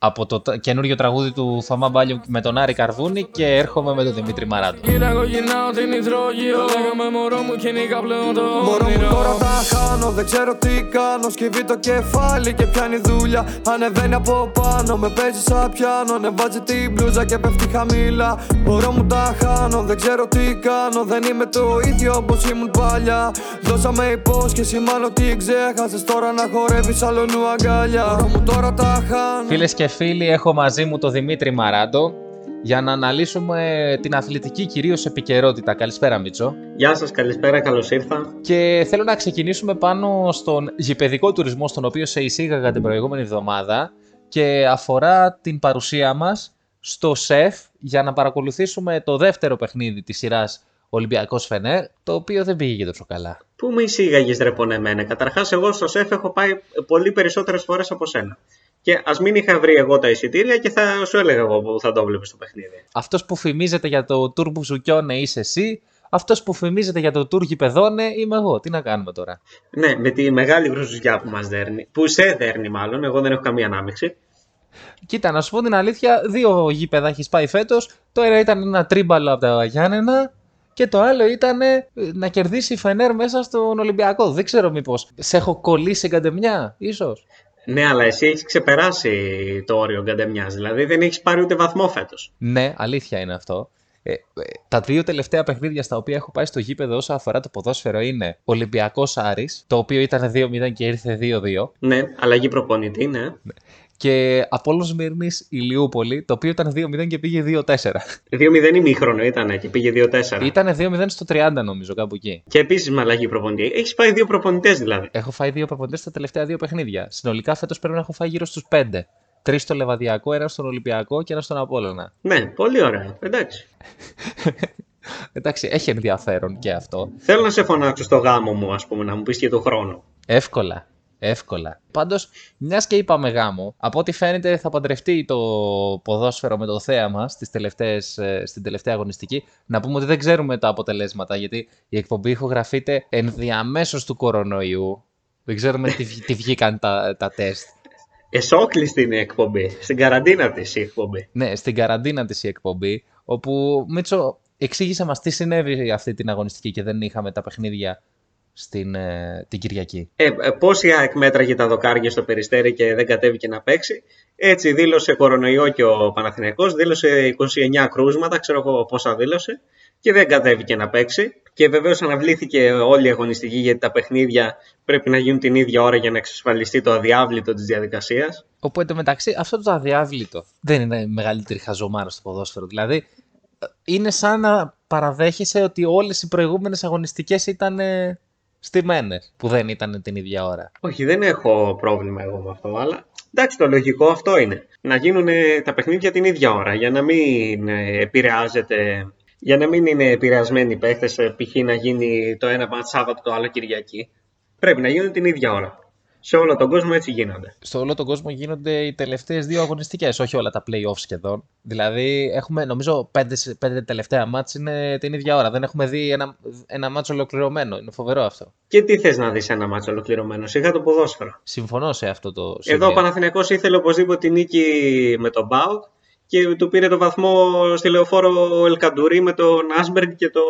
A: από το τ- καινούριο τραγούδι του Θωμά Μπάλιου με τον Άρη Καρβούνη και έρχομαι με τον Δημήτρη Μαράτο.
T: Κοίταγω γυρνάω την υδρόγειο. Λέγαμε μωρό μου και νίκα πλέον το Μωρό μου τώρα τα χάνω Δεν ξέρω τι κάνω. Σκυβεί το κεφάλι και πιάνει δουλειά. Ανεβαίνει από πάνω Με παίζει σαν πιάνο. Ανεβάζει την μπλούζα και πέφτει χαμηλά Μωρό μου τα χάνω Δεν ξέρω τι κάνω. Δεν είμαι το ίδιο όπως ήμουν παλιά. Δώσαμε υπόσχεση μάλλον την ξέχασες. Τώρα να χορεύεις αλλονού αγκαλιά Μωρό μου τώρα τα χάνω.
A: Φίλες και φίλοι, έχω μαζί μου τον Δημήτρη Μαράντο για να αναλύσουμε την αθλητική κυρίως επικαιρότητα. Καλησπέρα Μίτσο.
V: Γεια σας, καλησπέρα, καλώς ήρθα.
A: Και θέλω να ξεκινήσουμε πάνω στον γηπαιδικό τουρισμό στον οποίο σε εισήγαγα την προηγούμενη εβδομάδα και αφορά την παρουσία μας στο ΣΕΦ για να παρακολουθήσουμε το δεύτερο παιχνίδι της σειράς Ολυμπιακός Φενέρ, το οποίο δεν πήγε και τόσο καλά.
V: Πού με εισήγαγες ρε πονεμένα. Καταρχάς, εγώ στο ΣΕΦ έχω πάει πολύ περισσότερες φορές από σένα. Και ας μην είχα βρει εγώ τα εισιτήρια και θα σου έλεγα εγώ που θα το βλέπεις το παιχνίδι.
A: Αυτός που φημίζεται για το τουρ Μπουζουκιόνε είσαι εσύ, αυτός που φημίζεται για το τουρ Γηπεδόνε είμαι εγώ. Τι να κάνουμε τώρα;
V: Ναι, με τη μεγάλη γρουζουζιά που μας δέρνει. Που σε δέρνει, μάλλον. Εγώ δεν έχω καμία ανάμειξη.
A: Κοίτα, να σου πω την αλήθεια, δύο γήπεδα έχεις πάει φέτος. Το ένα ήταν ένα τρίμπαλο από τα Γιάννενα και το άλλο ήταν ε, να κερδίσει η Φενέρ μέσα στον Ολυμπιακό. Δεν ξέρω μήπως σε έχω κολλήσει εγκαντεμιά, ίσως.
V: Ναι, αλλά εσύ έχεις ξεπεράσει το όριο γκαντεμιάς. Δηλαδή δεν έχεις πάρει ούτε βαθμό φέτος.
A: Ναι, αλήθεια είναι αυτό. Ε, ε, τα δύο τελευταία παιχνίδια στα οποία έχω πάει στο γήπεδο όσο αφορά το ποδόσφαιρο είναι Ολυμπιακός Άρης, το οποίο ήταν 2-0 και ήρθε 2-2.
V: Ναι, αλλαγή προπονητή, ναι.
A: Και Απόλλων Σμύρνη Ηλιούπολη, το οποίο ήταν 2-0 και πήγε 2-4.
V: 2-0 ημίχρονο ήταν και πήγε 2-4.
A: Ήταν 2-0 στο 30 νομίζω, κάπου εκεί.
V: Και επίσης με αλλαγή προπονητή. Έχεις πάει δύο προπονητές δηλαδή.
A: Έχω φάει δύο προπονητές στα τελευταία δύο παιχνίδια. Συνολικά φέτος πρέπει να έχω φάει γύρω στους 5. Τρεις στο Λεβαδιακό, ένα στον Ολυμπιακό και ένα στον Απόλλωνα.
V: Ναι, πολύ ωραία. Εντάξει. [LAUGHS]
A: Εντάξει, έχει ενδιαφέρον και αυτό.
V: Θέλω να σε φωνάξω στο γάμο μου, ας πούμε, να μου πεις και του χρόνου.
A: Εύκολα. Εύκολα. Πάντως, μιας και είπαμε γάμο, από ό,τι φαίνεται θα παντρευτεί το ποδόσφαιρο με το θέαμα στις τελευταίες, ε, στην τελευταία αγωνιστική. Να πούμε ότι δεν ξέρουμε τα αποτελέσματα, γιατί η εκπομπή ηχογραφείται ενδιαμέσως του κορονοϊού. Δεν ξέρουμε τι, βγ- τι βγήκαν τα, τα τεστ.
V: Εσόκλειστη είναι η εκπομπή. Στην καραντίνα της η εκπομπή.
A: Ναι, στην καραντίνα της η εκπομπή, όπου Μίτσο εξήγησε μας τι συνέβη αυτή την αγωνιστική και δεν είχαμε τα παιχνίδια στην, ε, την Κυριακή.
V: Ε, ε, πώς η ΑΕΚ μέτραγε τα δοκάρια στο περιστέρι και δεν κατέβηκε να παίξει. Έτσι δήλωσε κορονοϊό και ο Παναθηναϊκός, δήλωσε 29 κρούσματα, ξέρω εγώ πόσα δήλωσε, και δεν κατέβηκε να παίξει. Και βεβαίως αναβλήθηκε όλη η αγωνιστική γιατί τα παιχνίδια πρέπει να γίνουν την ίδια ώρα για να εξασφαλιστεί το αδιάβλητο της διαδικασίας.
A: Όπου εντωμεταξύ αυτό το αδιάβλητο δεν είναι η μεγαλύτερη χαζομάρα στο ποδόσφαιρο. Δηλαδή, ε, είναι σαν να παραδέχεσαι ότι όλες οι προηγούμενες αγωνιστικές ήταν ε, στημένες, που δεν ήταν την ίδια ώρα.
V: Όχι, δεν έχω πρόβλημα εγώ με αυτό, αλλά εντάξει, το λογικό αυτό είναι. Να γίνουν ε, τα παιχνίδια την ίδια ώρα για να μην ε, επηρεάζεται. Για να μην είναι επηρεασμένοι οι παίχτες, ε, π.χ. να γίνει το ένα μάτς Σάββατο, το άλλο Κυριακή. Πρέπει να γίνουν την ίδια ώρα. Σε όλο τον κόσμο έτσι γίνονται.
A: Στο όλο τον κόσμο γίνονται οι τελευταίες δύο αγωνιστικές, όχι όλα τα playoffs σχεδόν. Δηλαδή, έχουμε νομίζω πέντε, πέντε τελευταία μάτς είναι την ίδια ώρα. Δεν έχουμε δει ένα, ένα μάτς ολοκληρωμένο. Είναι φοβερό αυτό.
V: Και τι θες να δεις ένα μάτσο ολοκληρωμένο, σιγά το ποδόσφαιρο.
A: Συμφωνώ σε αυτό το σημείο.
V: Εδώ ο Παναθηναϊκός ήθελε οπωσδήποτε τη νίκη με τον Μπάουκ και του πήρε το βαθμό στη λεωφόρο Ελκαντουρί με τον Άσμπεργκ και, το...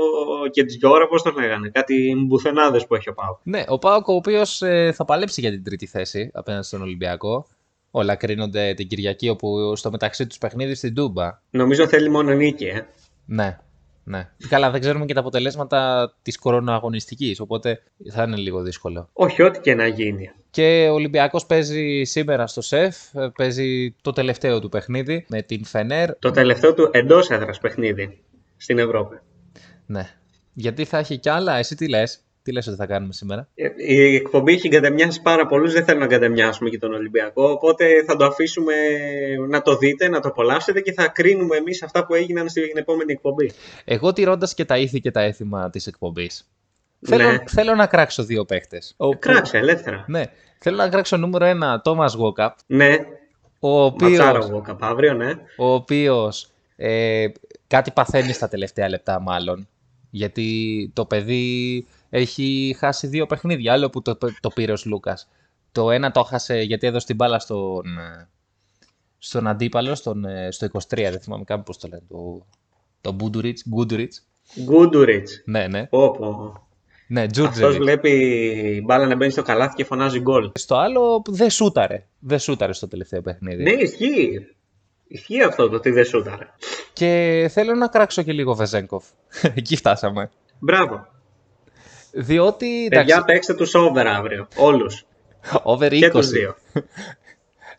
V: και της Γιώρα, πώς το λέγανε. Κάτι μπουθενάδες που έχει ο Πάουκ.
A: Ναι, ο Πάοκ ο οποίος θα παλέψει για την τρίτη θέση απέναντι στον Ολυμπιακό. Όλα κρίνονται την Κυριακή, όπου στο μεταξύ τους παιχνίδι στην Τούμπα.
V: Νομίζω θέλει μόνο νίκη, ε.
A: Ναι, ναι. Καλά, δεν ξέρουμε και τα αποτελέσματα της κορονοαγωνιστικής, οπότε θα είναι λίγο δύσκολο.
V: Όχι, ό,τι και να γίνει.
A: Και ο Ολυμπιακός παίζει σήμερα στο ΣΕΦ, παίζει το τελευταίο του παιχνίδι με την Φενέρ.
V: Το τελευταίο του εντός έδρας παιχνίδι στην Ευρώπη.
A: Ναι. Γιατί θα έχει κι άλλα, εσύ τι λες, τι λες ότι θα κάνουμε σήμερα;
V: Ε, Η εκπομπή έχει εγκατεμιάσει πάρα πολλούς, δεν θέλω να εγκατεμιάσουμε και τον Ολυμπιακό. Οπότε θα το αφήσουμε να το δείτε, να το απολαύσετε και θα κρίνουμε εμείς αυτά που έγιναν στην επόμενη εκπομπή.
A: Εγώ τηρώντας και τα ήθη και τα έθιμα της εκπομπής.
V: Ναι.
A: Θέλω, θέλω να κράξω δύο παίχτες.
V: Κράξε, ελεύθερα.
A: Ναι. Θέλω να κράξω νούμερο ένα, Τόμας Γόκαπ.
V: Ναι. Ματσάρο
A: Ο οποίος,
V: Γόκαπ αύριο, ναι.
A: ο οποίος ε, κάτι παθαίνει στα τελευταία λεπτά μάλλον. Γιατί το παιδί έχει χάσει δύο παιχνίδια. Άλλο που το, το πήρε ο Λούκας. Το ένα το 'χασε γιατί έδωσε την μπάλα στον, ε, στον αντίπαλο, στον, ε, στο 23, δεν θυμάμαι καν πώς το λένε. Το, το Μπούντουριτς, Γκούντουριτς.
V: Γκούντουριτς.
A: Ναι, ναι.
V: Πω, πω.
A: Ναι,
V: Αυτός
A: Τζούρτζεβιτς.
V: βλέπει η μπάλα να μπαίνει στο καλάθι και φωνάζει γκολ.
A: Στο άλλο δεν σούταρε. Δεν σούταρε στο τελευταίο παιχνίδι.
V: Ναι, ισχύει. Ισχύει αυτό το ότι δεν σούταρε.
A: Και θέλω να κράξω και λίγο Βεζένκοφ. [LAUGHS] Εκεί φτάσαμε.
V: Μπράβο.
A: Διότι.
V: Παιδιά, παίξτε τους over αύριο. Όλους.
A: Over 20.
V: Και τους δύο. [LAUGHS]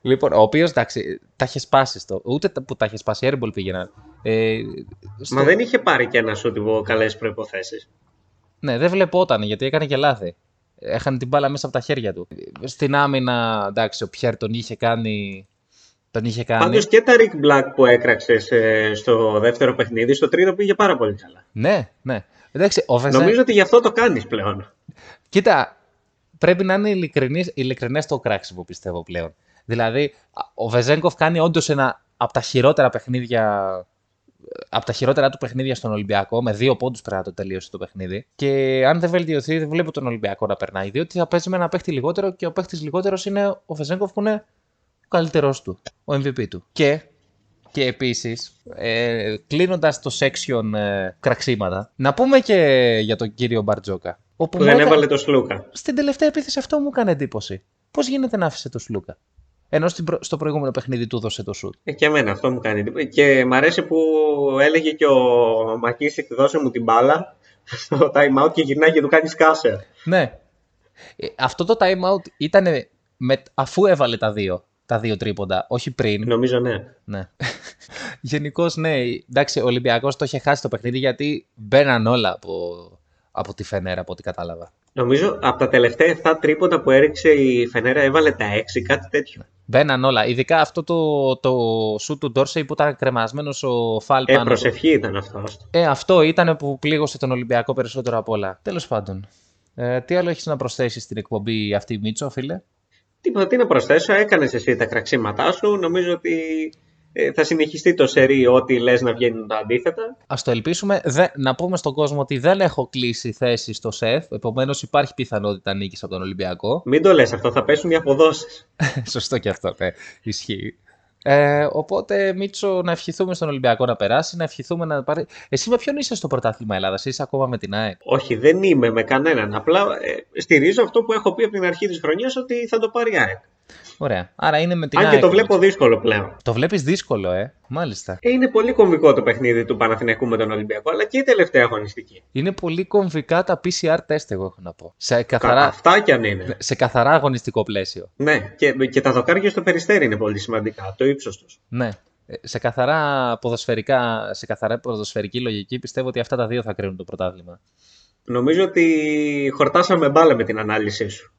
A: Λοιπόν, ο οποίος εντάξει, τα είχε σπάσει το. Ούτε τα- που τα είχε σπάσει, airball πήγαιναν. Ε, στο-
V: Μα δεν είχε πάρει και ένα σου υπό καλές προποθέσει.
A: Ναι, δεν βλεπόταν γιατί έκανε και λάθη. Έχανε την μπάλα μέσα από τα χέρια του. Στην άμυνα, εντάξει, ο Πιέρ τον είχε κάνει. Τον είχε κάνει.
V: Πάντως και τα Rick Black που έκραξε στο δεύτερο παιχνίδι, στο τρίτο πήγε πάρα πολύ καλά.
A: Ναι, ναι. Εντάξει, ο Βεζέ...
V: Νομίζω ότι γι' αυτό το κάνεις πλέον.
A: Κοίτα, πρέπει να είναι ειλικρινής, ειλικρινές το κράξιμο πιστεύω πλέον. Δηλαδή, ο Βεζέγκοφ κάνει όντως ένα από τα χειρότερα παιχνίδια από τα χειρότερα του παιχνίδια στον Ολυμπιακό, με δύο πόντους πρέπει να το τελείωσε το παιχνίδι. Και αν δεν βελτιωθεί, δεν βλέπω τον Ολυμπιακό να περνάει. Διότι θα παίζει με ένα παίχτη λιγότερο και ο παίχτης λιγότερος είναι ο Βεζέγκοφ που είναι ο καλύτερό του, ο MVP του. Και, και επίσης, ε, κλείνοντας το section ε, κραξίματα, να πούμε και για τον κύριο Μπαρτζόκα. Όπου
V: Που
A: μου
V: δεν
A: έκανε-
V: έβαλε το Σλούκα.
A: στην τελευταία επίθεση αυτό μου έκανε εντύπωση. Πώς γίνεται να άφησε το Σλούκα; Ενώ στην προ- στο προηγούμενο παιχνίδι του έδωσε το σουτ.
V: Ε, και εμένα αυτό μου κάνει εντύπωση. Και μ' αρέσει που έλεγε και ο Μακίσικ δώσε μου την μπάλα στο time out και γυρνάει και του κάνει σκάσε.
A: Ναι. Ε, αυτό το time out ήταν με, αφού έβαλε τα δύο, τα δύο τρίποντα, όχι πριν.
V: Νομίζω ναι.
A: ναι. [LAUGHS] Γενικώς ναι. Εντάξει, ο Ολυμπιακός το είχε χάσει το παιχνίδι γιατί μπαίναν όλα από, από τη Φενέρα, από ό,τι κατάλαβα.
V: Νομίζω από τα τελευταία 7 τρίποτα που έριξε η Φενέρα έβαλε τα 6, κάτι τέτοιο.
A: Μπαίναν όλα. Ειδικά αυτό το, το σουτ του Ντόρσεϊ που ήταν κρεμασμένος ο Φαλ
V: Ε,
A: πάνω του.
V: προσευχή ήταν αυτό.
A: Ε, αυτό ήταν που πλήγωσε τον Ολυμπιακό περισσότερο απ' όλα. Τέλος πάντων. Ε, τι άλλο έχεις να προσθέσεις στην εκπομπή αυτή, Μίτσο, φίλε;
V: Τίποτα, τι να προσθέσω, έκανες εσύ τα κραξίματά σου. Νομίζω ότι ε, θα συνεχιστεί το σερί ό,τι λες να βγαίνουν τα αντίθετα.
A: Α το ελπίσουμε. Δε, να πούμε στον κόσμο ότι δεν έχω κλείσει θέση στο ΣΕΦ. Επομένως, υπάρχει πιθανότητα νίκης από τον Ολυμπιακό.
V: Μην το λες αυτό, θα πέσουν οι αποδόσεις. [LAUGHS]
A: Σωστό και αυτό, ναι. Ισχύει. Ε, οπότε, Μίτσο, να ευχηθούμε στον Ολυμπιακό να περάσει, να ευχηθούμε να πάρει. Εσύ με ποιον είσαι στο πρωτάθλημα Ελλάδας, είσαι ακόμα με την ΑΕΚ;
V: Όχι, δεν είμαι με κανέναν. Απλά ε, στηρίζω αυτό που έχω πει από την αρχή της χρονιάς ότι θα το πάρει η ΑΕΚ.
A: Ωραία. Άρα είναι με την
V: Αν και
A: ΑΕΚ,
V: το βλέπω
A: νομίζω.
V: δύσκολο πλέον.
A: Το βλέπεις δύσκολο, ε. Μάλιστα.
V: Ε, Είναι πολύ κομβικό το παιχνίδι του Παναθηναϊκού με τον Ολυμπιακό, αλλά και η τελευταία αγωνιστική.
A: Είναι πολύ κομβικά τα PCR τεστ, εγώ έχω να πω. Σε καθαρά,
V: Αυτά κι αν είναι.
A: σε καθαρά αγωνιστικό πλαίσιο.
V: Ναι, και, και τα δοκάρια στο περιστέρι είναι πολύ σημαντικά, το ύψος τους.
A: Ναι. Ε, Σε καθαρά, ποδοσφαιρικά, σε καθαρά ποδοσφαιρική λογική πιστεύω ότι αυτά τα δύο θα κρίνουν το πρωτάθλημα.
V: Νομίζω ότι χορτάσαμε μπάλα με την ανάλυση σου.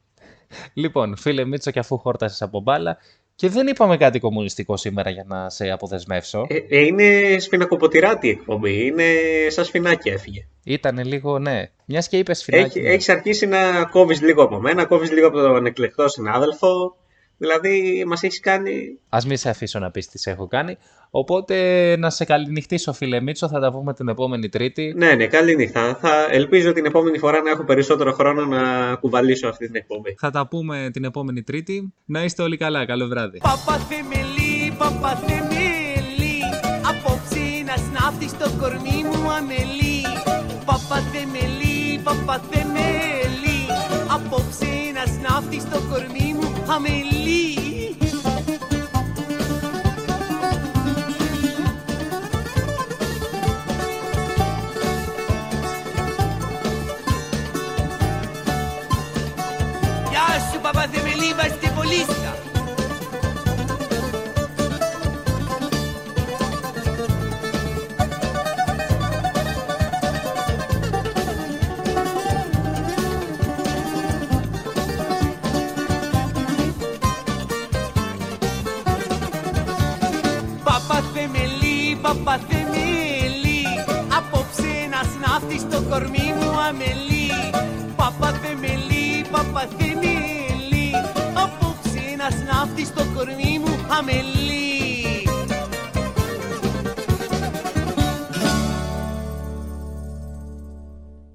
A: Λοιπόν, φίλε Μίτσο, και αφού χόρτασες από μπάλα, και δεν είπαμε κάτι κομμουνιστικό σήμερα για να σε αποδεσμεύσω.
V: Ε, ε, είναι σφινακοποτηράτη η εκπομπή, είναι σαν σφινάκι έφυγε.
A: Ήτανε λίγο, ναι. Μιας και είπες σφινάκι.
V: Έχει, έχεις αρχίσει να κόβεις λίγο από μένα, κόβεις λίγο από τον εκλεκτό συνάδελφο. Δηλαδή, μας έχεις κάνει...
A: Α μην σε αφήσω να πεις τις σε έχω κάνει. Οπότε να σε καληνυχτήσω, φίλε Μίτσο, θα τα πούμε την επόμενη Τρίτη.
V: Ναι, ναι, καλή νύχτα. Θα ελπίζω την επόμενη φορά να έχω περισσότερο χρόνο να κουβαλήσω αυτή την εκπομπή.
A: Θα τα πούμε την επόμενη Τρίτη. Να είστε όλοι καλά. Καλό βράδυ.
W: Παπαθεμελή, παπαθεμελή Απόψε να σνάφτεις το κορμί μου αμελή Παπαθεμελή, παπαθεμελή Απόψε να σνάφτεις το κορμί μου αμελή Γεια σου παπαθεμελή βαστιβολίστα Παπαθεμελή, παπαθεμελή Απόψε να σνάφτεις το κορμί μου αμελή. Παπαθεμελή, παπαθεμελή Απόψε να σνάφτεις το κορμί μου αμελή